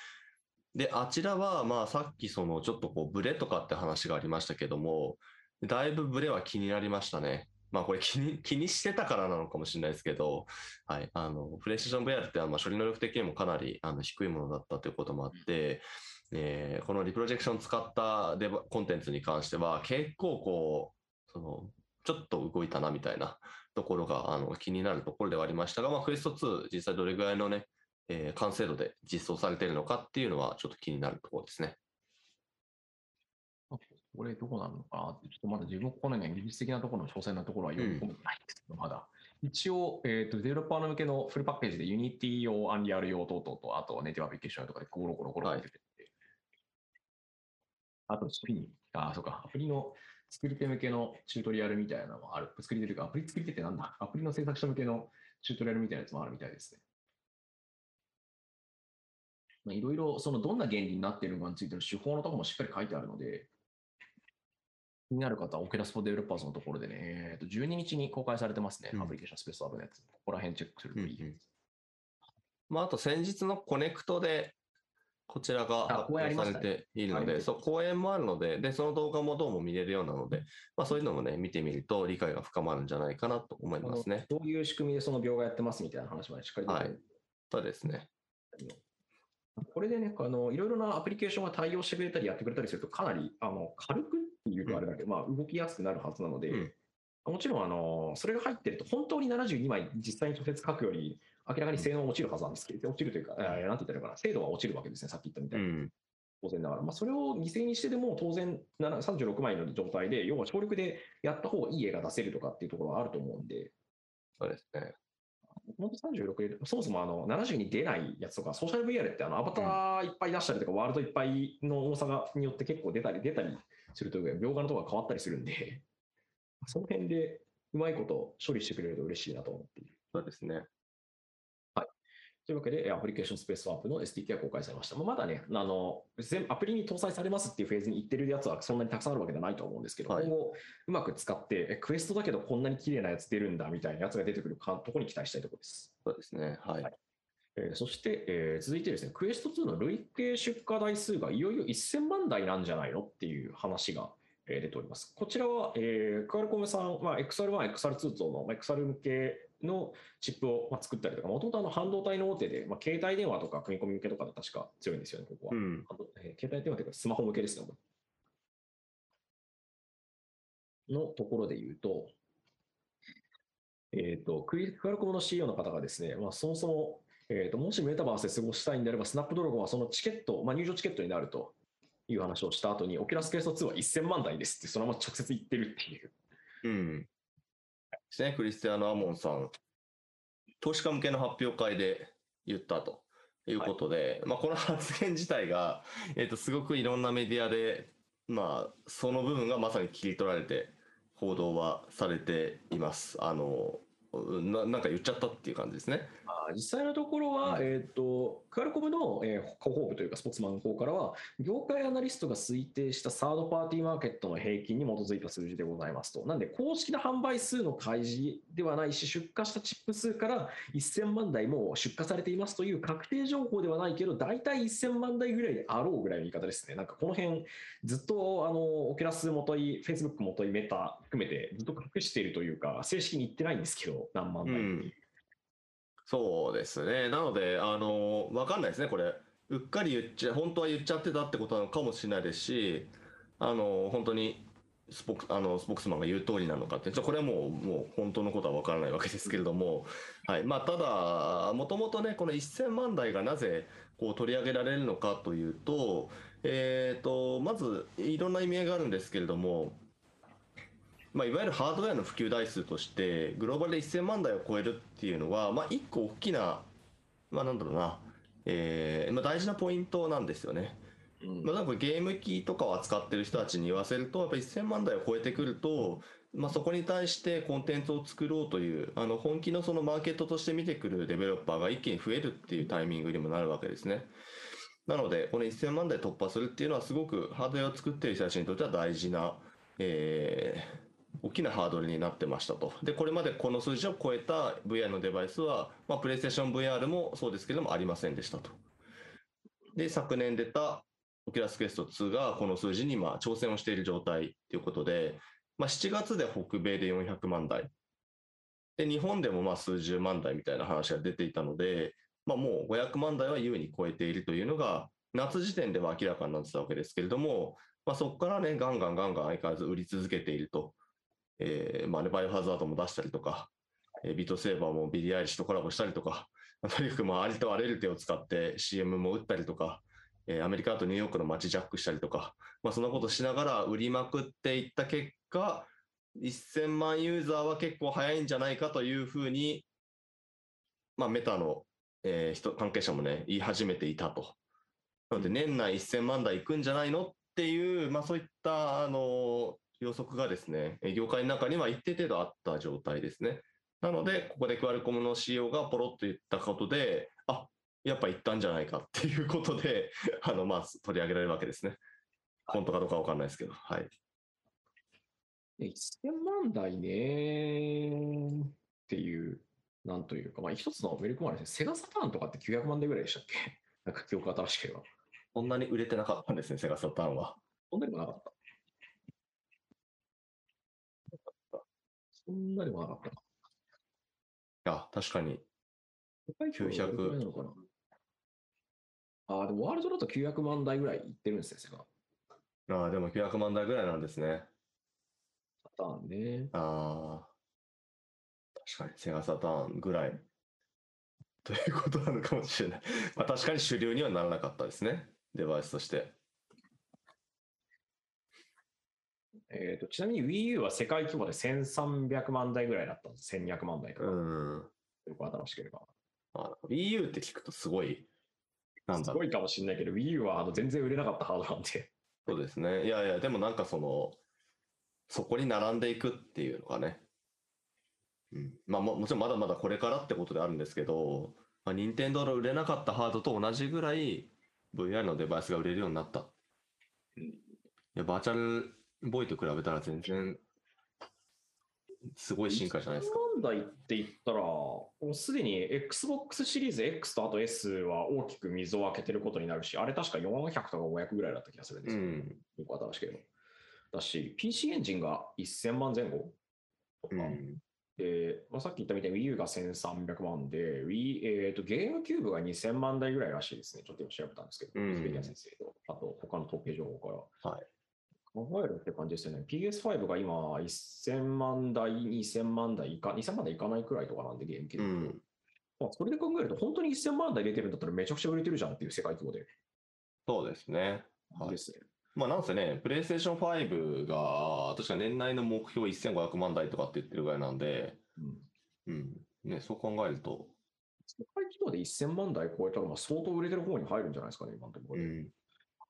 で、あちらは、まあ、さっきそのちょっとこうブレとかって話がありましたけども、だいぶブレは気になりましたね。まあこれ気に 気にしてたからなのかもしれないですけど、はい、あのプレイステーション VR ってまあ処理能力的にもかなりあの低いものだったということもあって、えーこのリプロジェクション使ったデバコンテンツに関しては結構こう、そのちょっと動いたなみたいなところがあの気になるところではありましたが、まあ、クエスト2実際どれぐらいのね、えー完成度で実装されているのかっていうのはちょっと気になるところですね。これどこなのかな？って、ちょっとまだ自分このね、技術的なところの詳細なところは読み込めてないんですけど、まだ。一応、えっ、と、デベロッパーの向けのフルパッケージで Unity 用、アンリアル用等々と、あとはネイティブアプリケーションとかでゴロゴロゴロゴロ出てて、あと、スピニ。あ、そうか、アプリの作り手向けのチュートリアルみたいなのもある。作り手というか、アプリ作り手ってなんだ？アプリの制作者向けのチュートリアルみたいなやつもあるみたいですね。まあいろいろ、そのどんな原理になっているのかについての手法のところもしっかり書いてあるので、気になる方は、 Oculus for Developers のところでね、えーと12日に公開されてますね、うん Application SpaceWarp のやつ。ここら辺チェックするといい。うんうんまあ、あと先日のコネクトで、こちらがあ発表されているので、はい。そう、講演もあるので、で、その動画もどうも見れるようなので、まあそういうのもね、見てみると理解が深まるんじゃないかなと思いますね。どういう仕組みでその病がやってますみたいな話までしっかりはい。そうですね。これでね、あのいろいろなアプリケーションが対応してくれたりやってくれたりすると、かなりあの軽くっていうとあれだけど、まあ、動きやすくなるはずなので、うん。もちろんあのそれが入ってると、本当に72枚実際に直接書くより、明らかに性能が落ちるはずなんですけど、落ちるというか、えーなんて言ったらいいのかな、精度が落ちるわけですね、さっき言ったみたいに。うん。当然ながら、まあ、それを犠牲にしてでも当然7 36枚の状態で、要は省力でやった方がいい絵が出せるとかっていうところはあると思うんで、そうですね。本当36で、そもそもあの70に出ないやつとか、ソーシャル VR ってあのアバターいっぱい出したりとか、ワールドいっぱいの重さがによって結構出たり出たりするというか、描画のところが変わったりするんで、その辺でうまいこと処理してくれると嬉しいなと思っている。そうですね。というわけで、えアプリケーションスペースワープの SDK が公開されました。まあまだね、あの全アプリに搭載されますっていうフェーズに行ってるやつはそんなにたくさんあるわけではないと思うんですけど、はい今後、うまく使って、えクエストだけどこんなに綺麗なやつ出るんだみたいなやつが出てくるかところに期待したいところです。そうですね。はい。はいえーそして、えー続いてですね、クエスト2の累計出荷台数がいよいよ1000万台なんじゃないのっていう話が、えー出ております。こちらは、えー、クアルコムさん、まあ、XR1、XR2 との、まあ、XR 向けのチップを、まあ、作ったりとか、もともとあの半導体の大手で、まあ、携帯電話とか組み込み向けとかで確か強いんですよね、ここは。うん。えー携帯電話というかスマホ向けですね。のところで言うと、えっ、と、クイクアルコムの CEO の方がですね、まあ、そもそも、えー、ともしメタバースで過ごしたいんであれば、スナップドラゴンはそのチケット、まあ、入場チケットになるという話をした後に、オキュラスクエスト2は1000万台ですって、そのまま直接言ってるっていう。うん。ですね。クリスティアーノ・アモンさん、投資家向けの発表会で言ったということで、まあ、この発言自体が、えっ、と、すごくいろんなメディアで、まあ、その部分がまさに切り取られて、報道はされています。あの、ななんか言っちゃったっていう感じですね。あー実際のところは、うんえっ、と、クアルコムの、えー広報部というか、スポーツマンの方からは、業界アナリストが推定したサードパーティーマーケットの平均に基づいた数字でございますと。なんで、公式な販売数の開示ではないし、出荷したチップ数から1000万台も出荷されていますという確定情報ではないけど、大体1000万台ぐらいであろうぐらいの言い方ですね。なんかこの辺、ずっとあのオキュラス元い、Facebook 元い、メタ含めてずっと隠しているというか、正式に言ってないんですけど、何万台う。んそうですね。なので、あの、わかんないですね、これ。うっかり言っちゃ、本当は言っちゃってたってことなのかもしれないですし、あの、本当にスポクあのスポークスマンが言う通りなのかって、ちょこれはもう、もう本当のことはわからないわけですけれども、はい。まあ、ただ、もともとね、この1000万台がなぜ、こう取り上げられるのかというと、えっ、と、まず、いろんな意味合いがあるんですけれども、まあ、いわゆるハードウェアの普及台数として、グローバルで1000万台を超えるっていうのは、まあ、一個大きな、まあ、なんだろうな、えーまあ、大事なポイントなんですよね。うんまあ、なんかゲーム機とかを扱ってる人たちに言わせると、やっぱり1000万台を超えてくると、まあ、そこに対してコンテンツを作ろうという、あの本気のそのマーケットとして見てくるデベロッパーが一気に増えるっていうタイミングにもなるわけですね。なので、この1000万台突破するっていうのは、すごくハードウェアを作っている人たちにとっては大事な、えー、大きなハードルになってましたと。で、これまでこの数字を超えた VR のデバイスは、まあ、プレイステーション VR もそうですけども、ありませんでしたと。で、昨年出たオキュラスクエスト2がこの数字にま挑戦をしている状態ということで、まあ、7月で北米で400万台。で、日本でもま数十万台みたいな話が出ていたので、まあ、もう500万台は優に超えているというのが、夏時点では明らかになってたわけですけれども、まあ、そこからね、ガンガンガンガン相変わらず売り続けていると。えー、まあね、バイオハザードも出したりとか、えー、ビートセーバーもビリー・アイリッシュとコラボしたりとか、とにかくまあありとあらゆる手を使って CM も打ったりとか、えー、アメリカとニューヨークの街ジャックしたりとか、まあ、そんなことしながら売りまくっていった結果、1000万ユーザーは結構早いんじゃないかというふうに、まあ、メタのえー、人関係者もね、言い始めていたと。なので、年内1000万台いくんじゃないのっていう、まあ、そういったあの予測がですね、業界の中には一定程度あった状態ですね。なので、ここでクアルコムの CEO がポロッと言ったことで、あやっぱ行ったんじゃないかっていうことで、あのまあ、取り上げられるわけですね。本当かどうかわかんないですけど、はい。1000万台ねっていうなんというか、まあ、一つのウェルコムはですね、セガサターンとかって900万台ぐらいでしたっけ？なんか記憶新しければ。そんなに売れてなかったんですね、セガサターンは。そんなにもなかった。そんなにもなかった。いや、確かに。900。ああ、でもワールドだと900万台ぐらいいってるんですね、セガ。ああ、でも900万台ぐらいなんですね。サターンね。ああ。確かに、セガサターンぐらい。ということなのかもしれない。まあ確かに主流にはならなかったですね。デバイスとして。えーと、ちなみに Wii U は世界規模で1300万台ぐらいだったんです。1200万台とか。うん。よく新しければ。Wii U って聞くとすごい、なんだすごいかもしれないけど、Wii U はあの全然売れなかったハードなんで。そうですね。いやいや、でもなんかその、そこに並んでいくっていうのがね、うん、まあももちろんまだまだこれからってことであるんですけど、まあ、任天堂の売れなかったハードと同じぐらい VR のデバイスが売れるようになった。いや、バーチャルボーイと比べたら全然すごい進化じゃないですか。問題って言ったら、もうすでに Xbox シリーズ X とあと S は大きく溝を開けてることになるし、あれ確か400とか500ぐらいだった気がするんですけど、うん、よく新しければ。だし、PC エンジンが1000万前後とか、うん、で、まあ、さっき言ったみたいに Wii U が1300万で、Wii えーと、ゲームキューブが2000万台ぐらいらしいですね。ちょっと今調べたんですけど、ウィキペディア先生と、あと他の統計情報から。はい。考えるって感じですよね。PS5 が今1000万台、2000万台いか、2000万台いかないくらいとかなんで、ゲームキューブ。うんまあ、それで考えると、本当に1000万台出てるんだったらめちゃくちゃ売れてるじゃんっていう世界規模で。そうですね。はい、ですね。まあなんせね、プレイステーション5が、確か年内の目標1500万台とかって言ってるぐらいなんで、うん。うん。ね、そう考えると。世界規模で1000万台超えたら、まあ相当売れてる方に入るんじゃないですかね、今のところ。うん。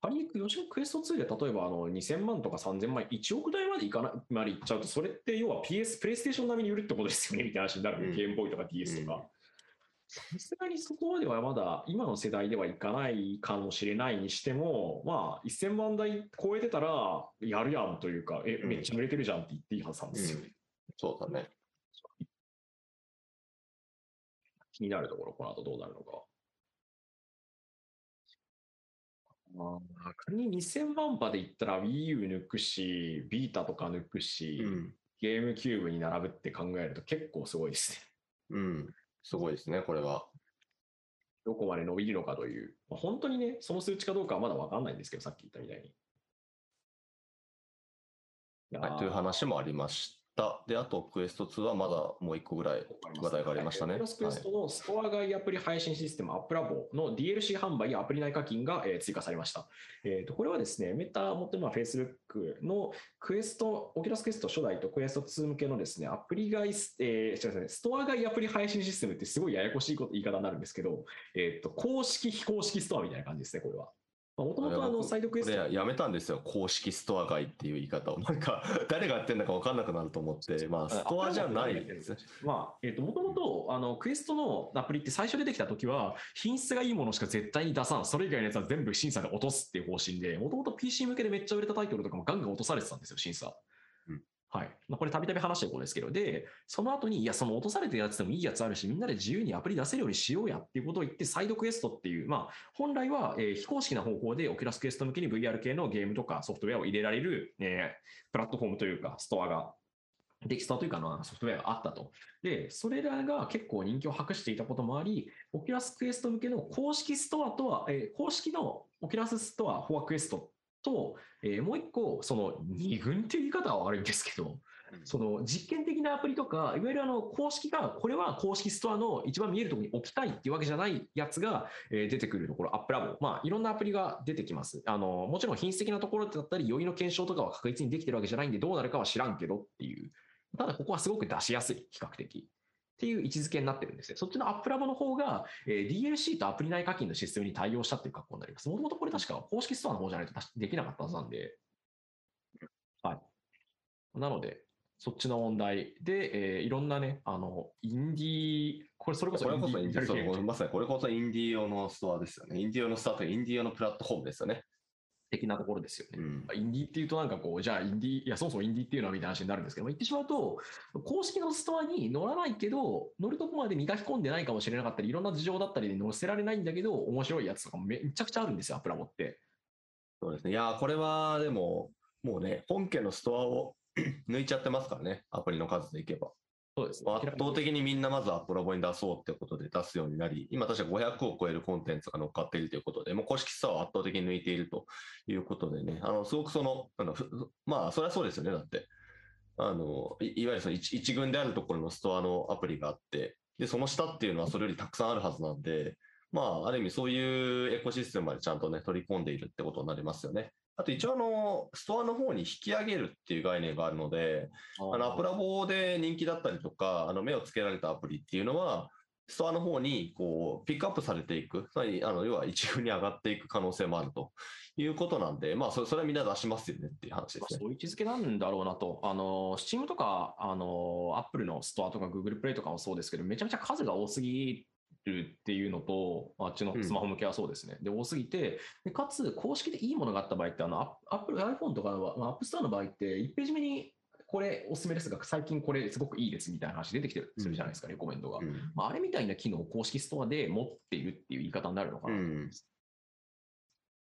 仮に吉野クエスト2で例えばあの2000万とか3000万、1億台までいかなまでいっちゃうと、それって要は PS、プレイステーション並みに売るってことですよねみたいな話になる、うん、ゲームボーイとか DS とか。さすがにそこまではまだ今の世代ではいかないかもしれないにしても、まあ、1000万台超えてたらやるやんというか、え、めっちゃ売れてるじゃんって言っていいはずなんですよね。うん、そうだね。気になるところ、この後どうなるのか。仮に2000万波で言ったら Wii U 抜くし、ビータとか抜くし、うん、ゲームキューブに並ぶって考えると結構すごいですね。うん。すごいですね、これは。どこまで伸びるのかという、まあ、本当にね、その数値かどうかはまだ分かんないんですけど、さっき言ったみたいに。はい、という話もありました。で、あと、クエスト2はまだもう一個ぐらい話題がありましたね。クエストのストア外アプリ配信システム、アップラボの DLC 販売やアプリ内課金が追加されました。えー、とこれはですね、メタ持ってるのは Facebook のクエスト、オキュラスクエスト初代とクエスト2向けのですね、アプリ外、えー、違うね、ストア外アプリ配信システムってすごいややこしいこと言い方になるんですけど、えー、と公式、非公式ストアみたいな感じですね、これは。もともとあのサイドクエスト。やめたんですよ、公式ストア外っていう言い方を。なんか、誰がやってるのか分かんなくなると思って、まあ、ストアじゃないですね。まあ、えっ、ー、と、もともと、あの、クエストのアプリって最初出てきた時は、品質がいいものしか絶対に出さん、それ以外のやつは全部審査で落とすっていう方針で、もともと PC 向けでめっちゃ売れたタイトルとかもガンガン落とされてたんですよ、審査。はい。まあ、これたびたび話してることですけど、で、その後に、いや、その落とされてるやつでもいいやつあるし、みんなで自由にアプリ出せるようにしようやっていうことを言って、サイドクエストっていう、まあ、本来は、え、非公式な方法でオキュラスクエスト向けに VR 系のゲームとかソフトウェアを入れられる、え、プラットフォームというか、ストアがデキストというかのソフトウェアがあったと。で、それらが結構人気を博していたこともあり、オキュラスクエスト向けの公式ストアとは、えー、公式のオキュラスストア、 for Questと、えー、もう一個、その二軍っていう言い方は悪いんですけど、その実験的なアプリとか、いわゆるあの公式が、これは公式ストアの一番見えるところに置きたいっていうわけじゃないやつが出てくるところ、アップラボ。まあ、いろんなアプリが出てきます。あの、もちろん品質的なところだったり、余韻の検証とかは確実にできてるわけじゃないんで、どうなるかは知らんけどっていう。ただ、ここはすごく出しやすい、比較的。っていう位置づけになってるんですね。そっちのアップラボの方が、えー、DLC とアプリ内課金のシステムに対応したっていう格好になります。もともとこれ確か公式ストアの方じゃないとできなかったはずなんで。はい。なので、そっちの問題で、えー、いろんなね、あの、インディー、これそれこそインディーまさにこれこそインディー用のストアですよね。インディー用のストアとインディー用のプラットフォームですよね。的なところですよね。うん、インディーっていうとなんかこう、じゃあインディー、いや、そもそもインディーっていうのはみたいな話になるんですけど、言ってしまうと、公式のストアに乗らないけど、乗るとこまで磨き込んでないかもしれなかったり、いろんな事情だったりで載せられないんだけど、面白いやつとかもめちゃくちゃあるんですよ、アプラモって。そうですね。いや、これはでも、もうね、本家のストアを 抜いちゃってますからね、アプリの数でいけば。そうです、ね、圧倒的にみんなまずアップラボに出そうってことで出すようになり、今確か500を超えるコンテンツが乗っかっているということで、もう公式ストアを圧倒的に抜いているということでね、あの、すごくその、あのまあ、それはそうですよね、だって。あの、いいわゆるその一一軍であるところのストアのアプリがあって、で、その下っていうのはそれよりたくさんあるはずなんで、まあ、ある意味そういうエコシステムまでちゃんとね、取り込んでいるってことになりますよね。あと一応あの、ストアの方に引き上げるっていう概念があるので、あのアプラボで人気だったりとか、あの目をつけられたアプリっていうのは、ストアの方にこうピックアップされていく、つまりあの要は一軍に上がっていく可能性もあるということなんで、まあ、それそれはみんな出しますよねっていう話ですね。そういう位置づけなんだろうなと、あの Steam とかあの Apple のストアとか Google プレイとかもそうですけど、めちゃめちゃ数が多すぎるっていうのと、あっちのスマホ向けはそうですね。うん、で、多すぎて、でかつ、公式でいいものがあった場合って、あの、アップル、iPhone とかは、まあ、App Store の場合って、1ページ目にこれおすすめですが、最近これすごくいいですみたいな話出てきてるするじゃないですか、レコメントが。うん、まあ、あれみたいな機能を公式ストアで持っているっていう言い方になるのかなと思います。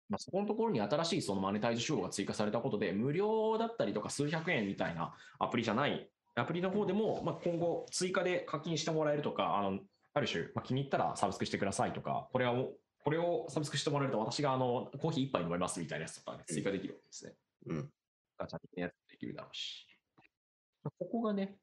うん、まあ、そこのところに新しいそのマネタイズ手法が追加されたことで、無料だったりとか数百円みたいなアプリじゃない、アプリの方でも、まあ、今後追加で課金してもらえるとか、あのある種、まあ、気に入ったらサブスクしてくださいとか、これはこれをサブスクしてもらえると私があのコーヒー一杯飲めますみたいなやつとか、ね、追加できるわけですね。うん。ガチャ的なやつできるだろうし。ここがね、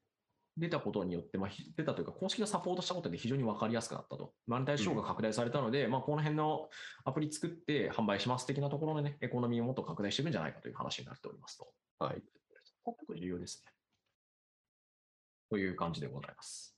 出たことによって、まあ、出たというか、公式がサポートしたことで非常に分かりやすくなったと。マネタイズが拡大されたので、うん、まあ、この辺のアプリ作って販売します的なところのね、エコノミーをもっと拡大していくんじゃないかという話になっておりますと。はい。ここ重要ですね。という感じでございます。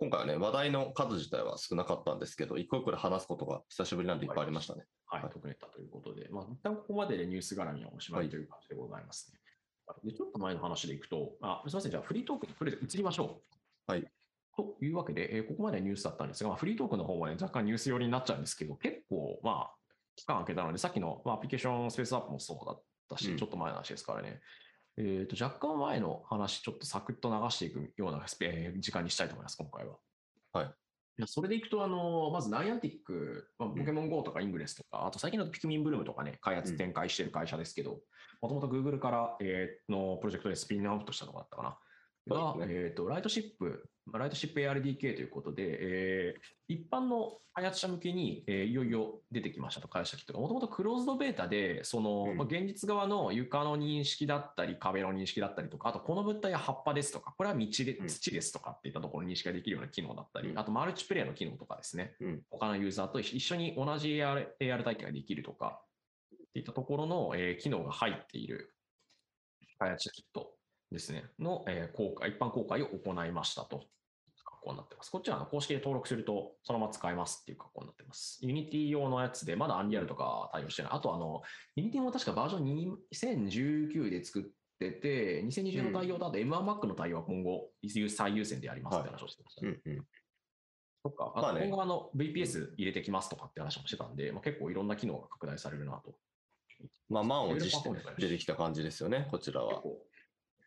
今回はね、話題の数自体は少なかったんですけど、一個一個で話すことが久しぶりなんでいっぱいありましたね。はい、はい、特ネタということで、まあ、一旦ここまででニュース絡みはおしまいという感じでございますね。はい、でちょっと前の話でいくと、あすみません、じゃあフリートークにとりあえず移りましょう。はい。というわけで、えー、ここまでニュースだったんですが、まあ、フリートークの方もね、若干ニュース寄りになっちゃうんですけど、結構、まあ、期間空けたので、さっきの、まあ、アプリケーションスペースアップもそうだったし、うん、ちょっと前の話ですからね。えー、と若干前の話、ちょっとサクッと流していくような、えー、時間にしたいと思います、今回は。はい。それでいくと、あの、まずナイアンティック、まあ、ポケモン GO とかイングレスとか、あと最近のピクミンブルームとかね、開発展開してる会社ですけど、もともと Google から、えー、のプロジェクトでスピンアウトしたとこだったかな。が、ね、えっ、ー、と、ライトシップ、ライトシップ ARDK ということで、えー、一般の開発者向けに、えー、いよいよ出てきましたと、開発者キットが。もともとクローズドベータで、その、うん、まあ、現実側の床の認識だったり、壁の認識だったりとか、あとこの物体は葉っぱですとか、これは道で、土ですとかっていったところに認識ができるような機能だったり、うん、あとマルチプレイの機能とかですね、うん、他のユーザーと一緒に同じ AR, AR 体験ができるとか、っていったところの、えー、機能が入っている開発者キットですね、の、えー、公開、一般公開を行いましたと。格好になってます。こっちはあの公式で登録するとそのまま使えますっていう格好になってます。Unity 用のやつで、まだアンリアルとか対応してない。あとあの、Unity も確かバージョン2019で作ってて、2020の対応だと M1Mac の対応は今後最優先でやりますって話をしてましたね。うんうん。そっか。まあね今後あの VPS 入れてきますとかって話もしてたんで、まあ、結構いろんな機能が拡大されるなと。まあ、満を持してね出てきた感じですよね、こちらは結。構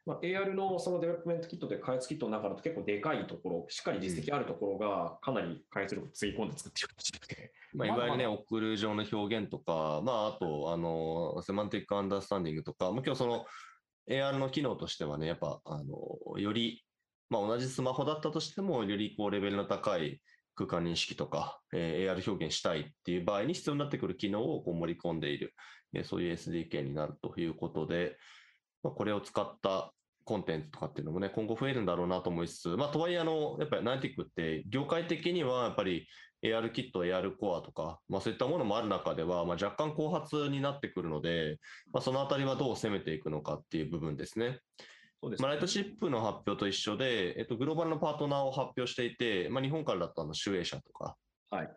まあ、AR のそのデベロップメントキットで開発キットの中だと結構でかいところ、しっかり実績あるところがかなり開発力をつぎ込んで作ってるらしくて。まあ、いわゆるね、まあオクルージョンの表現とか、まあ、あと、あの、 semantic understanding とか、まあ、今日その AR の機能としてはね、やっぱ、あの、より、まあ、同じスマホだったとしても、よりこう、レベルの高い空間認識とか、えー AR 表現したいっていう場合に必要になってくる機能をこう盛り込んでいる、えーそういう SDK になるということで、まあ、これを使ったコンテンツとかっていうのもね、今後増えるんだろうなと思いつつ、まあ、とはいえ、あの、やっぱりナイティックって、業界的にはやっぱり AR キット、AR コアとか、まあ、そういったものもある中では、まあ、若干後発になってくるので、まあ、そのあたりはどう攻めていくのかっていう部分ですね。そうですまあ、ライトシップの発表と一緒で、えっと、グローバルのパートナーを発表していて、まあ、日本からだとあの、集英社とか、はい。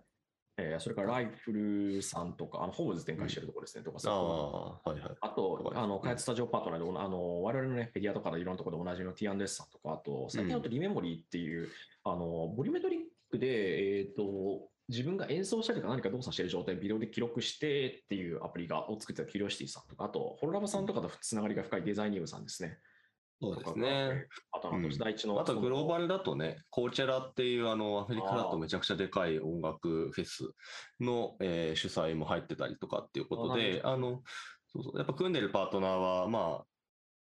えーそれからライフルさんとか、あのホームズ展開してるところですね、とかあそういうところあ、はいはい。あと、あの、開発スタジオパートナーで、あの、我々のね、ペディアとかでいろんなところでおなじみの T&S さんとか、あと、最近だとリメモリーっていう、あの、ボリュメトリックで、えっ、と、自分が演奏したりとか何か動作している状態をビデオで記録してっていうアプリがを作ってたキュリオシティさんとか、あと、ホロラバさんとかとつながりが深いデザイニングさんですね。そうですね。あと、第一の。あとグローバルだとね、コーチェラっていうあのアメリカだとめちゃくちゃでかい音楽フェスの、えー主催も入ってたりとかっていうことで、ああの、そうそう、やっぱ組んでるパートナーは、まあ、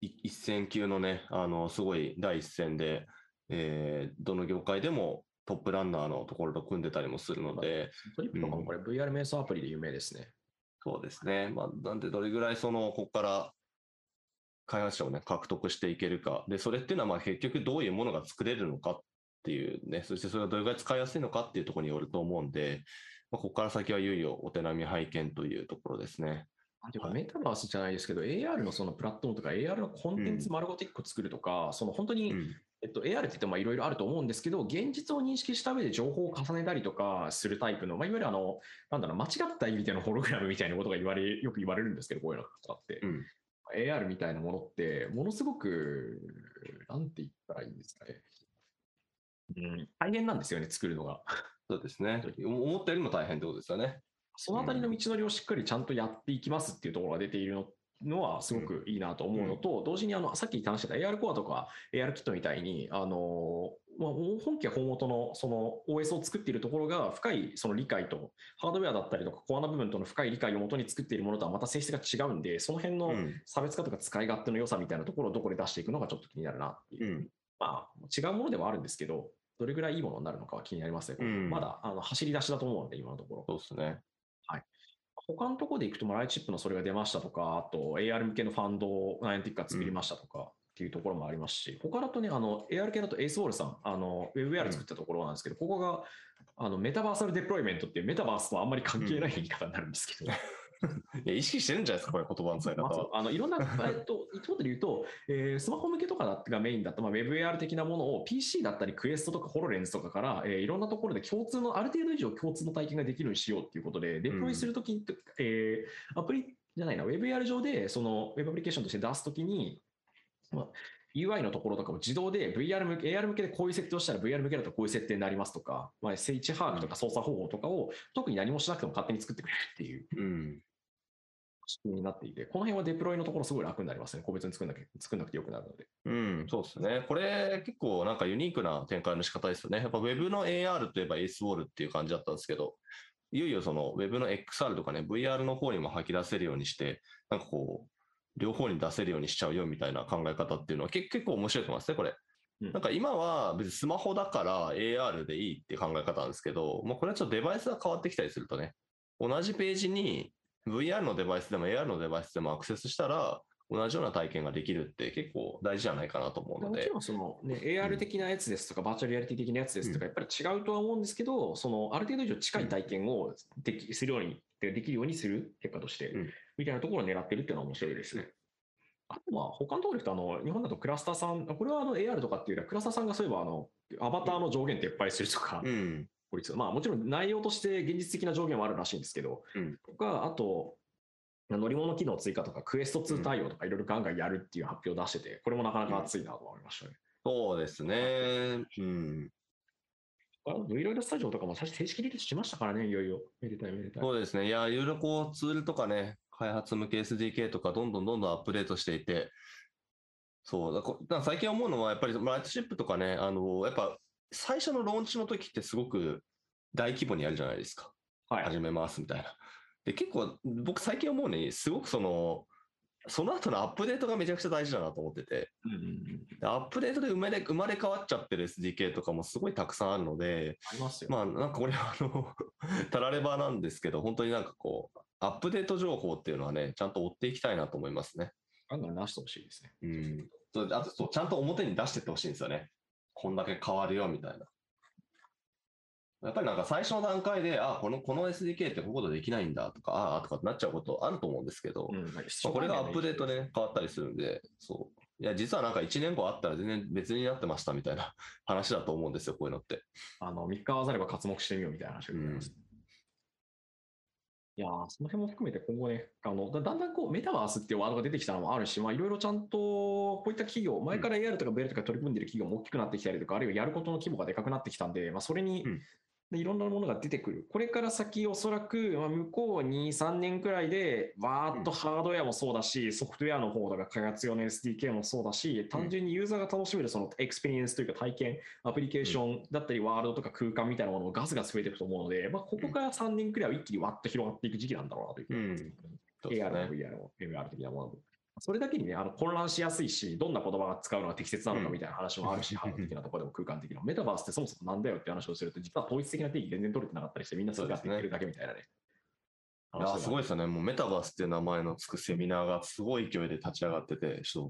い一線級のね、あの、すごい第一線で、えーどの業界でもトップランナーのところと組んでたりもするので、トリップとかもこれ VR 瞑想アプリで有名ですね。そうですね。まあ、なんでどれぐらいその、ここから開発者をね、獲得していけるか。で、それっていうのは、まあ結局どういうものが作れるのかっていうね、そしてそれがどれぐらい使いやすいのかっていうところによると思うんで、まあ、ここから先はいよいよお手並み拝見というところですね。ていうか、メタバースじゃないですけど、AR のそのプラットフォームとか、AR のコンテンツ丸ごと1個作るとか、その本当に、うん。えっと、AR って言ってもいろいろあると思うんですけど、現実を認識した上で情報を重ねたりとかするタイプの、まあ、いわゆるあの、なんだろう、間違った意味でのホログラムみたいなことが言われ、よく言われるんですけど、こういうのとかって。うん AR みたいなものって、ものすごく、なんて言ったらいいんですかね。うん、大変なんですよね、作るのが。そうですね。思ったよりも大変ってことですよね。そのあたりの道のりをしっかりちゃんとやっていきますっていうところが出ているののはすごくいいなと思うのと、同時にあのさっき話してた AR コアとか AR キットみたいに、あのまあ、本家本元のその OS を作っているところが深いその理解と、ハードウェアだったりとかコアな部分との深い理解をもとに作っているものとはまた性質が違うんで、その辺のうん差別化とか使い勝手の良さみたいなところをどこで出していくのがちょっと気になるなっていうう。ん。まあ、違うものではあるんですけど、どれぐらいいいものになるのかは気になりますね。うんまだあの走り出しだと思うので、今のところ。そうですね。他のところでいくと、まあライトチップのそれが出ましたとか、あと AR 向けのファンドをナイアンティックが作りましたとかっていうところもありますし、他だとね、あの AR 系だとエースウォールさん、あの WebAR 作ったところなんですけど、ここがあのメタバーサルデプロイメントっていうメタバースとはあんまり関係ない言い方になるんですけど、いや、意識してるんじゃないですか、これ言葉の使い方まずは。あのいろんな、えっと、一言で言うと、えースマホ向けとかがメインだった、まあ、WebAR 的なものを PC だったり、クエストとかホロレンズとかから、えーいろんなところで共通の、ある程度以上共通の体験ができるようにしようっていうことで、デプロイするときに、えーアプリじゃないな、WebAR 上で、その Web アプリケーションとして出すときに、まあ UI のところとかも自動で VR 向け、AR 向けでこういう設定をしたら VR 向けだとこういう設定になりますとか、まあ、位置把握とか操作方法とかを特に何もしなくても勝手に作ってくれるっていううん。仕組みになっていて、この辺はデプロイのところすごい楽になりますね。個別に作んなきゃ作んなくてよくなるので。うん、そうですね。これ結構なんかユニークな展開の仕方ですよね。やっぱ Web の AR といえば ACE ウォールっていう感じだったんですけど、いよいよその Web の XR とかね、VR の方にも吐き出せるようにして、なんかこう、両方に出せるようにしちゃうよみたいな考え方っていうのは結結構面白いと思いますね、これ。うんなんか今は別にスマホだから AR でいいっていう考え方なんですけど、もうこれはちょっとデバイスが変わってきたりするとね、同じページに VR のデバイスでも AR のデバイスでもアクセスしたら、同じような体験ができるって結構大事じゃないかなと思うのでもちろ。んその、ね、AR 的なやつですとか、バーチャルリアリティ的なやつですとか、やっぱり違うとは思うんですけど、そのある程度以上近い体験をできするように、できるようにする結果として、うんみたいなところを狙ってるっていうのは面白いですね。あとまあ他のところで言うとあの、日本だとクラスターさん、これはあの AR とかっていうよりは、クラスターさんがそういえばあのアバターの上限撤廃するとか、うん。まあもちろん内容として現実的な上限もあるらしいんですけど、うんとか、あと、乗り物機能追加とか、クエスト2対応とかいろいろガンガンやるっていう発表を出してて、これもなかなか熱いなと思いましたね。そうですね。うん。あの V ロイドスタジオとかも最初正式リリースしましたからね、いよいよ。めでたいめでたい。そうですね。いや、いろいろこうツールとかね、開発向け SDK とかどんどんどんどんアップデートしていて、そう、だこだ最近思うのは、やっぱりライトシップとかね、あの、やっぱ最初のローンチの時ってすごく大規模にやるじゃないですか。はい。始めますみたいな。で、結構僕最近思うに、すごくその、その後のアップデートがめちゃくちゃ大事だなと思ってて、うんうんうんでアップデートで生まれ生まれ変わっちゃってる SDK とかもすごいたくさんあるので、ありますよ。まあなんかこれはあの、たらればなんですけど、本当になんかこう、アップデート情報っていうのはね、ちゃんと追っていきたいなと思いますね。ガンガン出してほしいですね。うん。あとちゃんと表に出してってほしいんですよね。こんだけ変わるよみたいな。やっぱりなんか最初の段階で、あ、この、この SDK ってこういうことできないんだとか、ああ、とかってなっちゃうことあると思うんですけど、うんまあ、これがアップデートで、ね、変わったりするんで、そう。いや、実はなんか1年後あったら全然別になってましたみたいな 話だと思うんですよ、こういうのって。あの、3日会わざれば刮目してみようみたいな話がございます。いやーその辺も含めて今後ね、あのだだんだんこうメタバースっていうワードが出てきたのもあるし、まあ、いろいろちゃんとこういった企業、前から AR とか VR とか取り組んでる企業も大きくなってきたりとか、あるいはやることの規模がでかくなってきたんで、まあ、それに、うんでいろんなものが出てくる。これから先、おそらく、まあ、向こう2、3年くらいで、わーっとハードウェアもそうだし、ソフトウェアの方とか開発用の SDK もそうだし、単純にユーザーが楽しめるそのエクスペリエンスというか体験、アプリケーションだったり、ワールドとか空間みたいなものもガスガス増えていくと思うので、まあ、ここから3年くらいは一気にわっと広がっていく時期なんだろうなというふうに思いますそうです AR。VR も MR 的なものも。それだけにね、あの混乱しやすいし、どんな言葉が使うのが適切なのかみたいな話もあるし、う んハード的なところでも空間的な。メタバースってそもそもなんだよって話をすると、実は統一的な定義全然取れてなかったりして、みんなそうやってるだけみたいなね。いやすごいですよね。もうメタバースっていう名前のつくセミナーがすごい勢いで立ち上がってて、ちょっ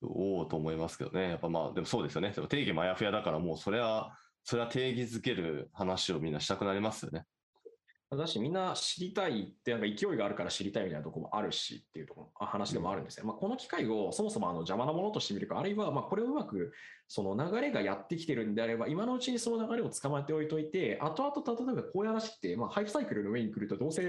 と、おおと思いますけどね。やっぱまあ、でもそうですよね。でも定義もあやふやだから、もうそれは、それは定義づける話をみんなしたくなりますよね。だし、みんな知りたいって、なんか勢いがあるから知りたいみたいなとこもあるしっていうところ話でもあるんですね。まあ、この機会をそもそもあの邪魔なものとしてみるか、あるいはまこれをうまくその流れがやってきてるんであれば、今のうちにその流れを捕まえておいといて、後々例えばこういう話って、まあ、ハイフサイクルの上に来ると、どうせ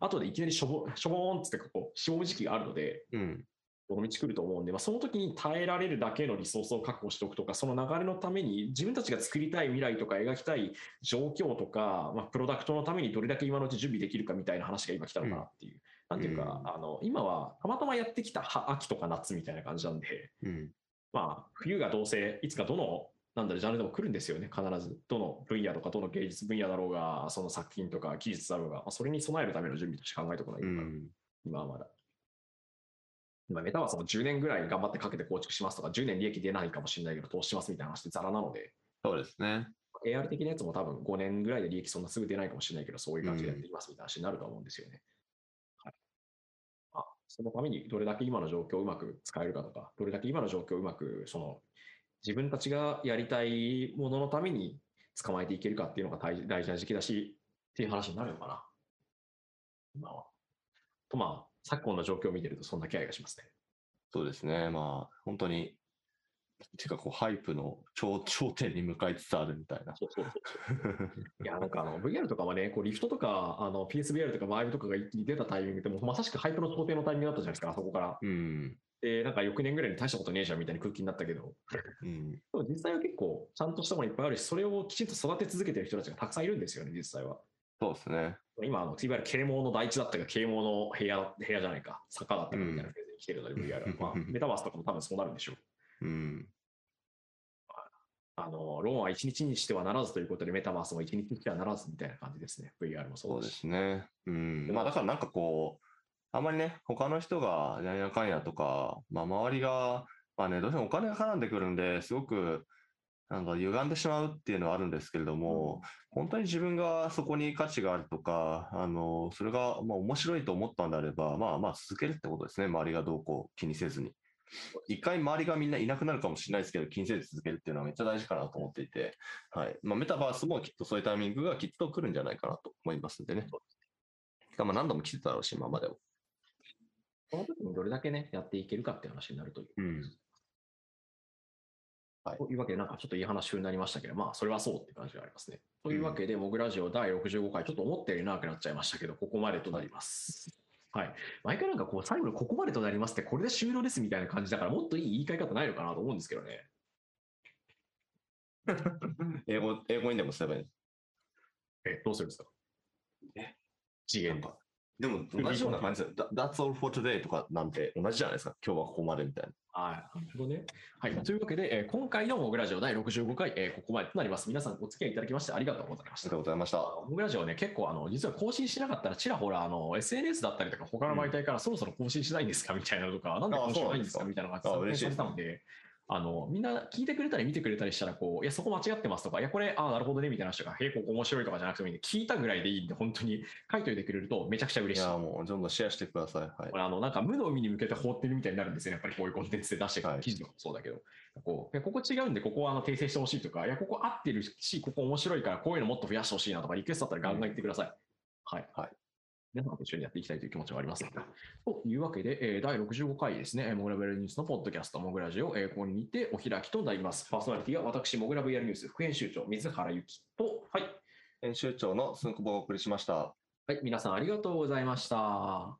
後でいきなりしょぼしょぼーんっつってこう、しぼむ時期があるので、うん。この道来ると思うんで、まあ、その時に耐えられるだけのリソースを確保しておくとか、その流れのために自分たちが作りたい未来とか描きたい状況とか、まあ、プロダクトのためにどれだけ今のうち準備できるかみたいな話が今来たのかなっていう。なんていうか、うんあの今はたまたまやってきたは秋とか夏みたいな感じなんで、うん。まあ、冬がどうせいつかどのなんだろうジャンルでも来るんですよね、必ず。どの分野とか、どの芸術分野だろうが、その作品とか技術だろうが、まあ、それに備えるための準備として考えておくのがいいのかな、うん。今はまだ。まあ、メタバースも10年ぐらい頑張ってかけて構築しますとか、10年利益出ないかもしれないけど、投資しますみたいな話ってザラなので、そうですね。AR 的なやつも多分5年ぐらいで利益そんなすぐ出ないかもしれないけど、そういう感じでやっていきますみたいな話になると思うんですよね。はいまあ、そのためにどれだけ今の状況をうまく使えるかとか、どれだけ今の状況をうまくその自分たちがやりたいもののために捕まえていけるかっていうのが大大事な時期だし、っていう話になるのかな。今は。とまあ、昨今の状況を見てるとそんな気配がしますね。そうですね。まあ、本当に、てかこう、ハイプの頂頂点に向かいつつあるみたいな。そうそうそういや、なんかあの VR とかはね、こうリフトとかあの PSVR とか Vive とかが一気に出たタイミングでもうまさしくハイプの想定のタイミングだったじゃないですか、あそこから。うん。で、なんか翌年ぐらいに大したことねえじゃんみたいな空気になったけど、うん。でも実際は結構ちゃんとしたものいっぱいあるし、それをきちんと育て続けてる人たちがたくさんいるんですよね、実際は。そうですね。今、あのいわゆる啓蒙の第一だったか、啓蒙の部屋部屋じゃないか、坂だったかみたいなフェーズに来てるので、VR は。まあ、メタバースとかも多分そうなるんでしょう。うん。あの、ローンは一日にしてはならずということで、メタバースも一日にしてはならずみたいな感じですね。VR もそそううでですね。うん。まあだからなんかこう、あんまりね、他の人がややかんやとか、まあ周りが、まあね、どうしてもお金が絡んでくるんで、すごく、なんか歪んでしまうっていうのはあるんですけれども、本当に自分がそこに価値があるとか、あの、それがまあ面白いと思ったんであれば、まあまあ続けるってことですね。周りがどうこう気にせずに。一回周りがみんないなくなるかもしれないですけど、気にせず続けるっていうのはめっちゃ大事かなと思っていて、はい。まあメタバースもきっとそういうタイミングがきっと来るんじゃないかなと思いますんでね。しかも何度も来てただろうし、今までも。この時にどれだけね、やっていけるかって話になるという。うん。はいというわけで、なんかちょっといい話になりましたけど、まあ、それはそうって感じがありますね。というわけで、モグラジオ第65回、ちょっと思ったより長くなっちゃいましたけど、ここまでとなります。はい。毎回なんかこう、最後にここまでとなりますって、これで終了ですみたいな感じだから、もっといい言い換え方ないのかなと思うんですけどね。英語、英語にでもすればいい。え、どうするんですか？え？次元で。でも、同じような感じで、That- That's all for today とかなんて同じじゃないですか。今日はここまでみたいな。はい。なるほどね。はい。というわけで、えー今回のモグラジオ第65回、えーここまでとなります。皆さんお付き合いいただきましてありがとうございましたありがとう。ございました。モグラジオね、結構あの、実は更新しなかったら、ちらほら、あの、SNS だったりとか、他の媒体からそろそろ更新しないんですか？みたいなのとか、なんで更新しないんですか？みたいなのがあ参嬉しいです考されたので、あの、みんな聞いてくれたり見てくれたりしたら、こう、いや、そこ間違ってますとか、いや、これ、ああ、なるほどね、みたいな人が、へえ、ここ面白いとかじゃなくてもいいんで、聞いたぐらいでいいんで、本当に書いといてくれるとめちゃくちゃ嬉しい。いや、もう、どんどんシェアしてください。はいこ。れあのなんか無の海に向けて放ってるみたいになるんですよね、やっぱりこういうコンテンツで出してくはいる記事とかもそうだけど、こういやここ違うんで、ここはあの訂正してほしいとか、いや、ここ合ってるし、ここ面白いから、こういうのもっと増やしてほしいなとか、リクエストだったらガンガン言ってください。はい。はい皆さんと一緒にやっていきたいという気持ちがありますので。というわけで、えー第65回ですね、えーモグラ VR ニュースのポッドキャスト、モグラジオ、えーここに似てお開きとなります。パーソナリティは私、モグラ VR ニュース副編集長、水原由紀と、はい。編集長のすんこぼをお送りしました。はい、皆さんありがとうございました。